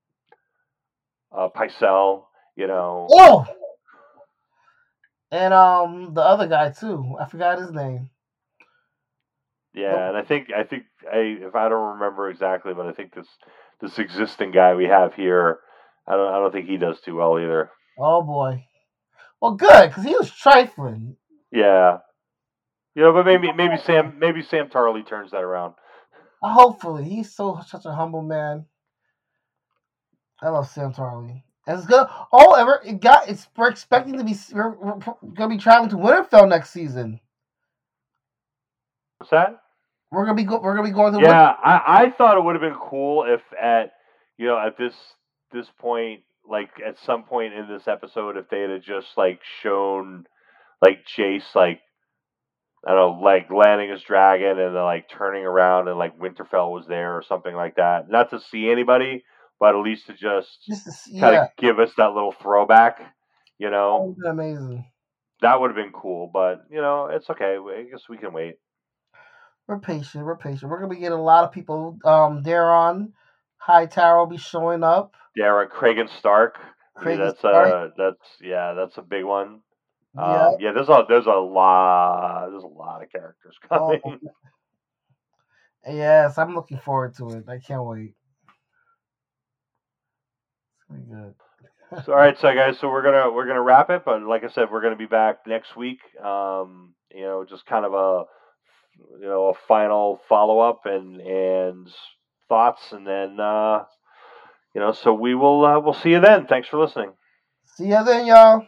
uh Pycelle, you know. Oh. And um, the other guy too. I forgot his name. Yeah, and I think I think I if I don't remember exactly, but I think this this existing guy we have here, I don't I don't think he does too well either. Oh boy. Well, good because he was trifling. Yeah. You know, but maybe maybe Sam maybe Sam Tarly turns that around. Hopefully, he's so such a humble man. I love Sam Tarly. And it's good. Oh, ever it got it's we're expecting to be we're, we're gonna be traveling to Winterfell next season. What's that? We're gonna be go, we're gonna be going to Yeah, I, I thought it would have been cool if at you know at this this point, like at some point in this episode, if they had just like shown like Jace like I don't know, like landing his dragon and then like turning around and like Winterfell was there or something like that. Not to see anybody, but at least to just just kind yeah, of give us that little throwback. You that know, been amazing. that would have been cool. But you know, it's okay. I guess we can wait. We're patient. We're patient. We're gonna be getting a lot of people. Um, Daeron Hightower will be showing up. Dara Cregan Stark. Yeah, Cregan that's Stark. uh that's yeah, that's a big one. Yeah. Um, yeah, there's a there's a lot there's a lot of characters Oh, coming. *laughs* yes, I'm looking forward to it. I can't wait. It's gonna good. *laughs* So, all right, so guys, so we're gonna we're gonna wrap it, but like I said, we're gonna be back next week. Um, you know, just kind of a you know a final follow up and and thoughts, and then uh, you know, so we will uh, we'll see you then. Thanks for listening. See ya then, y'all.